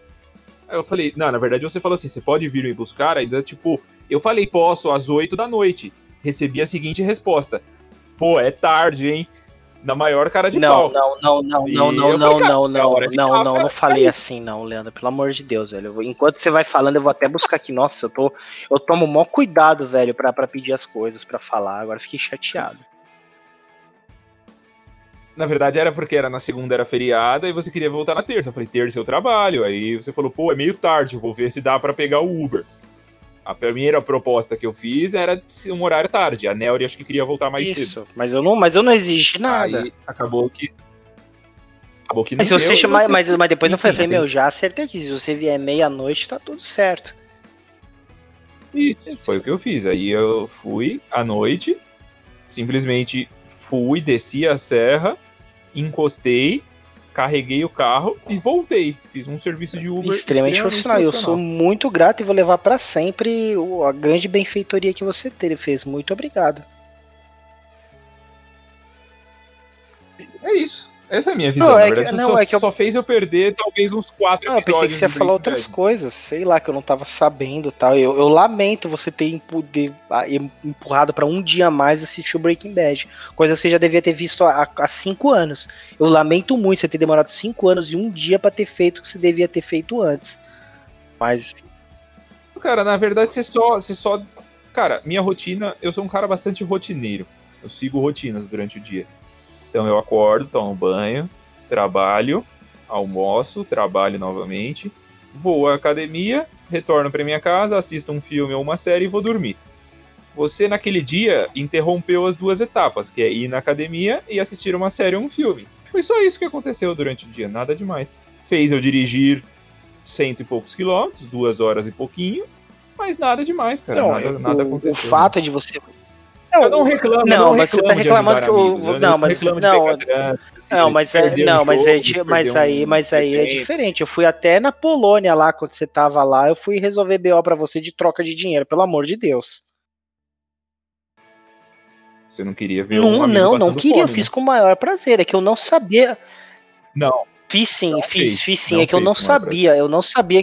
Aí eu falei, não, na verdade você falou assim, você pode vir me buscar? Ainda, tipo, eu falei, posso, às 8 da noite. Recebi a seguinte resposta. Pô, é tarde, hein? Na maior cara de Não, pau. não, não, não, E não, não, não, falei, não, é não, de não, dar não, pra não falei assim, não, Leandro, pelo amor de Deus, velho. Vou- Enquanto você vai falando, eu vou até buscar aqui. Nossa, eu tô, eu tomo maior cuidado, velho, pra, pra pedir as coisas, pra falar. Agora fiquei chateado. Na verdade era porque era na segunda era feriada e você queria voltar na terça. Eu falei, terça eu trabalho. Aí você falou, pô, é meio tarde, vou ver se dá pra pegar o Uber. A primeira proposta que eu fiz era um horário tarde. A Nelly acho que queria voltar mais cedo. Isso, mas eu não, mas eu não exigi nada. Aí acabou que. Acabou que não Mas se você chamar, mas, mas depois não foi, eu falei, meu, já acertei aqui. Se você vier meia-noite, tá tudo certo. Isso, foi o que eu fiz. Aí eu fui à noite, simplesmente fui, desci a serra, encostei, carreguei o carro e voltei. Fiz um serviço de Uber extremamente, profissional. Eu sou muito grato e vou levar pra sempre a grande benfeitoria que você teve, fez. Muito obrigado. É isso. Essa é a minha visão. Não, é que- verdade, não, só, é que eu- só fez eu perder talvez uns quatro Não, eu pensei que episódios você ia falar outras coisas, sei lá, que eu não tava sabendo tal. Eu, eu lamento você ter empu- de- empurrado pra um dia a mais assistir o Breaking Bad. Coisa que você já devia ter visto há, há cinco anos. Eu lamento muito você ter demorado cinco anos e um dia pra ter feito o que você devia ter feito antes. Mas Cara, na verdade, você só, você só. Cara, minha rotina, eu sou um cara bastante rotineiro. Eu sigo rotinas durante o dia. Então eu acordo, tomo banho, trabalho, almoço, trabalho novamente, vou à academia, retorno para minha casa, assisto um filme ou uma série e vou dormir. Você, naquele dia, interrompeu as duas etapas, que é ir na academia e assistir uma série ou um filme. Foi só isso que aconteceu durante o dia, nada demais. Fez eu dirigir cento e poucos quilômetros, duas horas e pouquinho, mas nada demais, cara. não, nada, eu- nada o, aconteceu. o fato de você. Eu não reclamo, Não, eu não mas você tá reclamo reclamando que o- eu não, mas- reclamo não, Não, mas é, um não, mas, é, de mas aí, um mas aí é diferente. Eu fui até na Polônia lá quando você tava lá, eu fui resolver BO pra você de troca de dinheiro, pelo amor de Deus. Você não queria ver um Não, amigo não, não queria, eu fome, fiz né? com o maior prazer, é que eu não sabia. Não, Fiz sim, Não fiz, fez, fiz sim, não é que eu não sabia, eu não sabia.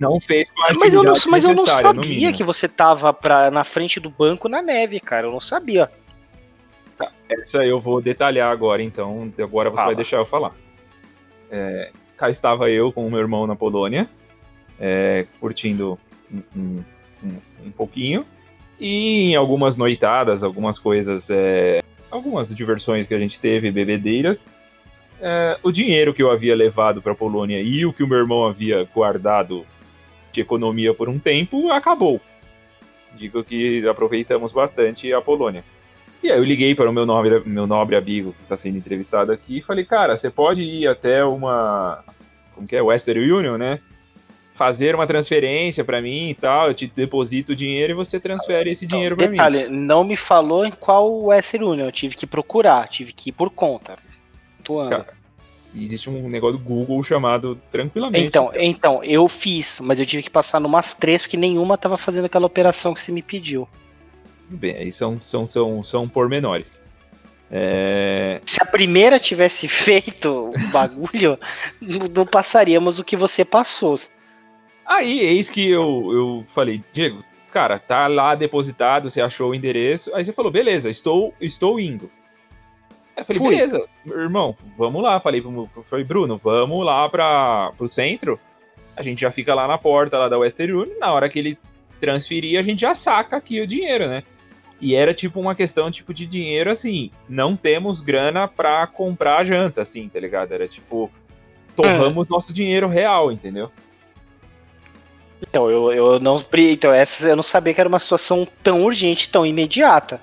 Não fez Mas eu não, mas eu não sabia que você tava pra, na frente do banco na neve, cara, eu não sabia. Essa eu vou detalhar agora, então. Agora você Fala. vai deixar eu falar. É, cá estava eu com o meu irmão na Polônia, é, curtindo um, um- um- um pouquinho. E em algumas noitadas, algumas coisas, é, algumas diversões que a gente teve, bebedeiras, é, o dinheiro que eu havia levado para a Polônia e o que o meu irmão havia guardado de economia por um tempo acabou. Digo que aproveitamos bastante a Polônia. E aí eu liguei para o meu nobre, meu nobre amigo que está sendo entrevistado aqui e falei, cara, você pode ir até uma como que é? Western Union, né? Fazer uma transferência para mim e tal, eu te deposito o dinheiro e você transfere esse Então, dinheiro para mim. Detalhe, não me falou em qual Western Union, eu tive que procurar, tive que ir por conta. Cara, Existe um negócio do Google chamado tranquilamente. Então, então, eu fiz, mas eu tive que passar numas três, porque nenhuma tava fazendo aquela operação que você me pediu. Tudo bem, aí são, são, são, são pormenores. É, Se a primeira tivesse feito o bagulho, não não passaríamos o que você passou. Aí, eis que eu, eu falei, Diego, cara, tá lá depositado, você achou o endereço. Aí você falou, beleza, estou, estou indo. Eu falei, Fui. beleza, irmão, vamos lá. Falei pro falei, Bruno, vamos lá para pro centro. A gente já fica lá na porta lá da Western Union. Na hora que ele transferir, a gente já saca aqui o dinheiro, né? E era tipo uma questão tipo de dinheiro assim, não temos grana pra comprar janta, assim, tá ligado? Era tipo, torramos nosso dinheiro real, entendeu? Então, eu, eu não. Então, essa eu não sabia que era uma situação tão urgente, tão imediata.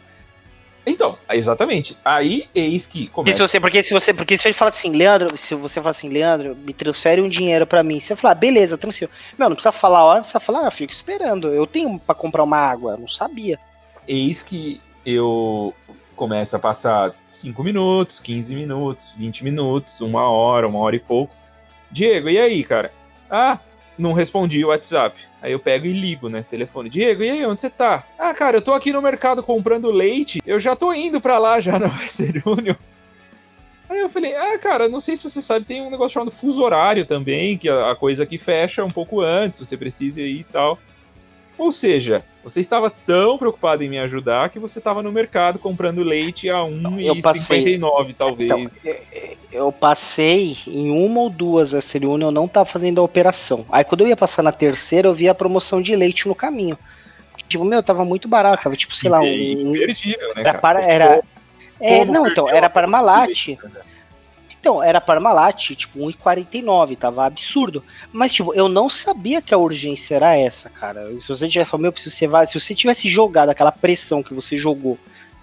Então, exatamente. Aí, eis que E se começa. você, porque se você, porque se ele fala assim, Leandro, se você fala assim, Leandro, me transfere um dinheiro pra mim, se eu falar, beleza, transfiro. Meu, não precisa falar a hora, não precisa falar, eu fico esperando. Eu tenho pra comprar uma água, eu não sabia. Eis que eu começo a passar 5 minutos, 15 minutos, 20 minutos, uma hora, uma hora e pouco. Diego, e aí, cara? Ah, não respondi o WhatsApp. Aí eu pego e ligo, né? Telefone. Diego, e aí, onde você tá? Ah, cara, eu tô aqui no mercado comprando leite. Eu já tô indo pra lá já na Western Union. Aí eu falei, ah, cara, não sei se você sabe, tem um negócio chamado fuso horário também, que a a coisa aqui fecha um pouco antes, você precisa ir e tal. Ou seja, você estava tão preocupado em me ajudar que você estava no mercado comprando leite a eu passei- 1,59 talvez. Então, é, eu passei em uma ou duas a Union, eu não tava fazendo a operação. Aí quando eu ia passar na terceira, eu vi a promoção de leite no caminho. Porque, tipo, meu, tava muito barato, tava tipo, sei lá, um. Imperdível, né, Era cara? para. Era, é, não, então, era a Parmalat. né? Então, era Parmalat, tipo, 1,49, tava absurdo. Mas, tipo, eu não sabia que a urgência era essa, cara. Se você tivesse falado, meu, se você, vai, se você tivesse jogado aquela pressão que você jogou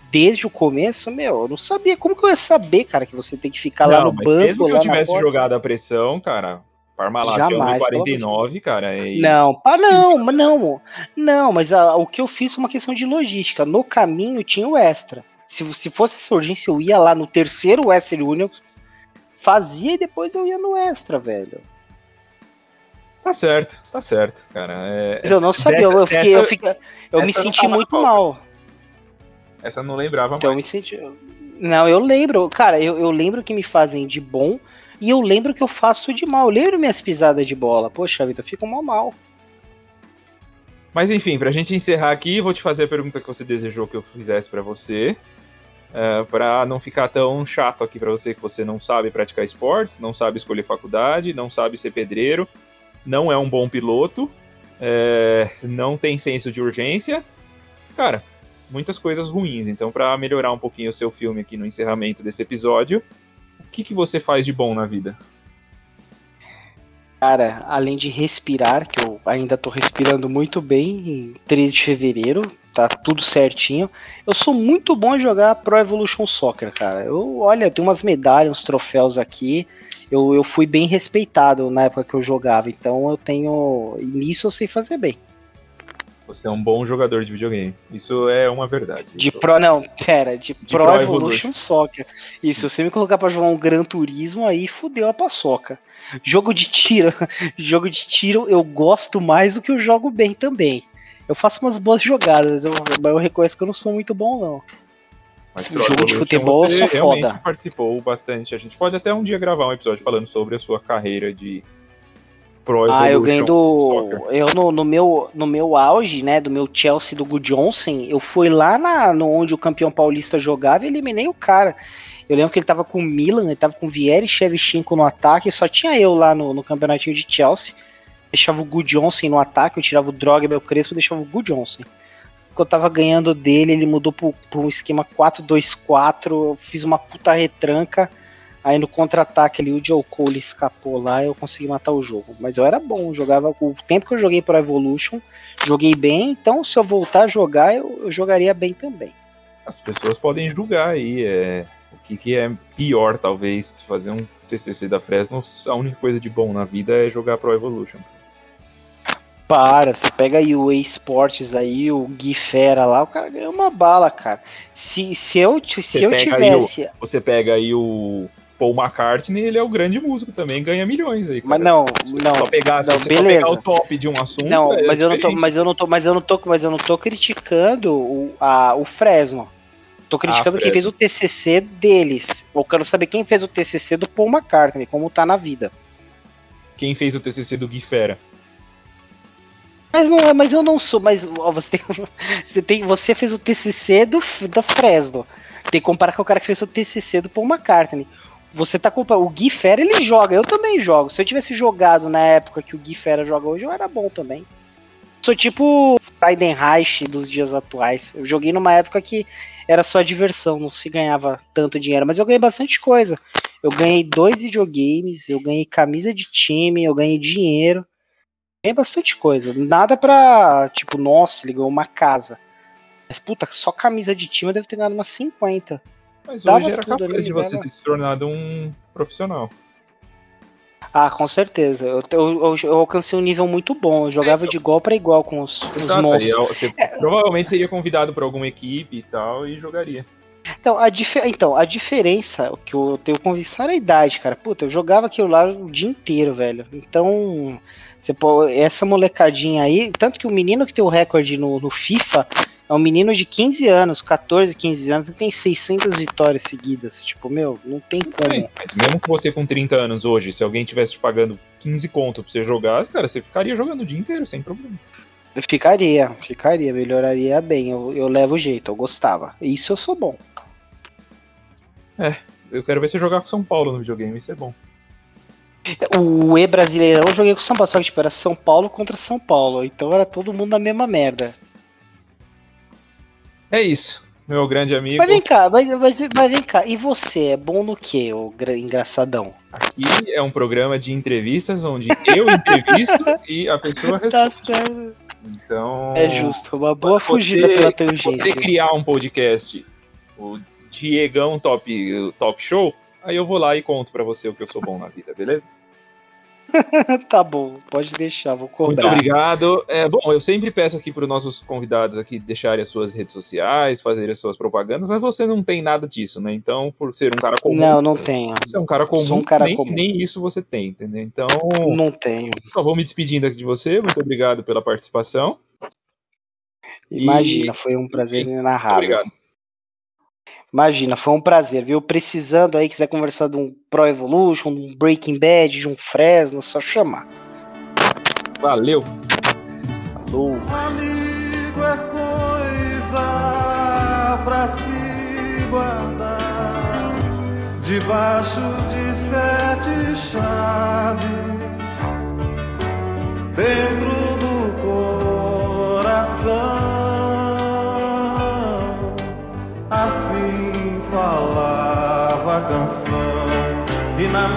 desde o começo, meu, eu não sabia. Como que eu ia saber, cara, que você tem que ficar lá no banco, mesmo que eu tivesse jogado a pressão, cara, Parmalat é Jamais, 1,49, cara. E... Não, pá, não, não, não, mas a- o que eu fiz foi uma questão de logística. No caminho tinha o extra. Se, se fosse essa urgência, eu ia lá no terceiro Western Union, fazia e depois eu ia no extra, velho. Tá certo, tá certo, cara. É- Mas eu não sabia, eu, Dessa- fiquei, eu, fiquei, eu me essa eu não senti tava na muito pauta. mal. Essa eu não lembrava Então eu mais. me senti. Não, eu lembro, cara, eu, eu lembro que me fazem de bom e eu lembro que eu faço de mal. Eu lembro minhas pisadas de bola. Poxa vida, eu fico mal mal. Mas enfim, pra gente encerrar aqui, vou te fazer a pergunta que você desejou que eu fizesse pra você. É, para não ficar tão chato aqui pra você que você não sabe praticar esportes, não sabe escolher faculdade, não sabe ser pedreiro, não é um bom piloto, é, não tem senso de urgência. Cara, muitas coisas ruins. Então, pra melhorar um pouquinho o seu filme aqui no encerramento desse episódio, o que, que você faz de bom na vida? Cara, além de respirar, que eu ainda tô respirando muito bem em 13 de fevereiro, tá tudo certinho. Eu sou muito bom em jogar Pro Evolution Soccer, cara. Eu, olha, tem umas medalhas, uns troféus aqui. Eu, eu fui bem respeitado na época que eu jogava, então eu tenho. Nisso eu sei fazer bem. Você é um bom jogador de videogame. Isso é uma verdade. De Isso- Pro, não, pera, de, Pro, Pro Evolution, Evolution. Soccer. E se você me colocar pra jogar um Gran Turismo, aí fudeu a paçoca. Jogo de tiro, jogo de tiro eu gosto mais do que eu jogo bem também. Eu faço umas boas jogadas, eu, mas eu reconheço que eu não sou muito bom, não. Mas Jogo Pro de Evolution futebol, eu sou foda. participou bastante. A gente pode até um dia gravar um episódio falando sobre a sua carreira de Pro Ah, eu Evolution ganhei do. Soccer. Eu no, no meu, no meu auge, né? Do meu Chelsea do Good Johnson, eu fui lá na, no, onde o campeão paulista jogava e eliminei o cara. Eu lembro que ele tava com o Milan, ele tava com o Vieri e Shevchenko no ataque, só tinha eu lá no, no campeonatinho de Chelsea. Deixava o Good Johnson no ataque, eu tirava o Drogba e o Crespo, deixava o Good Johnson. Quando eu tava ganhando dele, ele mudou pro um esquema 4-2-4, eu fiz uma puta retranca. Aí no contra-ataque ali, o Joe Cole escapou lá e eu consegui matar o jogo. Mas eu era bom, jogava o tempo que eu joguei Pro Evolution, joguei bem, então se eu voltar a jogar, eu, eu jogaria bem também. As pessoas podem julgar aí é, o que, que é pior, talvez, fazer um TCC da Fresno, a única coisa de bom na vida é jogar Pro Evolution. Para, você pega aí o eSports aí, o Gui Fera lá, o cara ganhou uma bala, cara. Se, se eu, se Você eu tivesse. Você pega aí o Paul McCartney, ele é o grande músico também, ganha milhões aí. Mas cara. não, Se não. só pegar, se não, você beleza. pegar o top de um assunto. Não, é mas eu não tô, mas eu não tô, mas eu não tô, mas eu não tô criticando o, a, o Fresno. Tô criticando Ah, quem fez o TCC deles. Eu quero saber quem fez o TCC do Paul McCartney, como tá na vida. Quem fez o TCC do Gui Fera? Mas não é, mas eu não sou, mas ó, você tem, você tem, você fez o TCC do da Fresno. Tem que comparar com o cara que fez o TCC do Paul McCartney. Você tá comparando, o Gui Fera ele joga, eu também jogo. Se eu tivesse jogado na época que o Gui Fera joga hoje, eu era bom também. Sou tipo Friedenreich dos dias atuais. Eu joguei numa época que era só diversão, não se ganhava tanto dinheiro, mas eu ganhei bastante coisa. Eu ganhei dois videogames, eu ganhei camisa de time, eu ganhei dinheiro. Ganhei bastante coisa. Nada pra, tipo, nossa, ganhou uma casa. Mas, puta, só camisa de time eu devo ter ganhado umas 50. Mas Dava hoje era tudo, capaz de né, você ter se tornado um profissional. Ah, com certeza. Eu, eu, eu- alcancei um nível muito bom. Eu jogava de igual pra igual com os, com os Exato, monstros. você provavelmente seria convidado por alguma equipe e tal e jogaria. Então a, dife- então, a diferença, que eu tenho convicção era a idade, cara. Puta, eu jogava aquilo lá o dia inteiro, velho. Então, você pô, essa molecadinha aí, tanto que o menino que tem o recorde no, no FIFA é um menino de 15 anos, 14, 15 anos, e tem 600 vitórias seguidas. Tipo, meu, não tem como. Mas mesmo que você com 30 anos hoje, se alguém tivesse te pagando 15 conto pra você jogar, cara, você ficaria jogando o dia inteiro, sem problema. Ficaria, ficaria, melhoraria bem. Eu, eu levo jeito, eu gostava. Isso eu sou bom. Eu quero ver você jogar com São Paulo no videogame, isso é bom. O E Brasileirão eu joguei com São Paulo, só que tipo, era São Paulo contra São Paulo. Então era todo mundo na mesma merda. É isso, meu grande amigo. Mas vem cá, mas, mas, mas vem cá, e você é bom no que, ô gra- engraçadão? Aqui é um programa de entrevistas onde eu entrevisto e a pessoa Tá responde. certo. Então. É justo, uma boa fugida pela tangente. Você criar um podcast, o Diegão Top, o Talk Show, aí eu vou lá e conto pra você o que eu sou bom na vida, beleza? tá bom, pode deixar, vou Muito cobrar. obrigado. É, bom, eu sempre peço aqui para os nossos convidados aqui deixarem as suas redes sociais, fazerem as suas propagandas, mas você não tem nada disso, né? Então, por ser um cara comum, Não, não tenho. você é um cara comum, Sou um cara nem, comum. nem isso você tem, entendeu? Então, Não tenho. só vou me despedindo aqui de você. Muito obrigado pela participação. E- Imagina, foi um prazer Muito inenarrável. obrigado. Imagina, foi um prazer, viu? Precisando aí, quiser conversar de um Pro Evolution, de um Breaking Bad, de um Fresno, só chamar. Valeu. Falou. Amigo é coisa pra se guardar debaixo de sete chaves dentro canção e na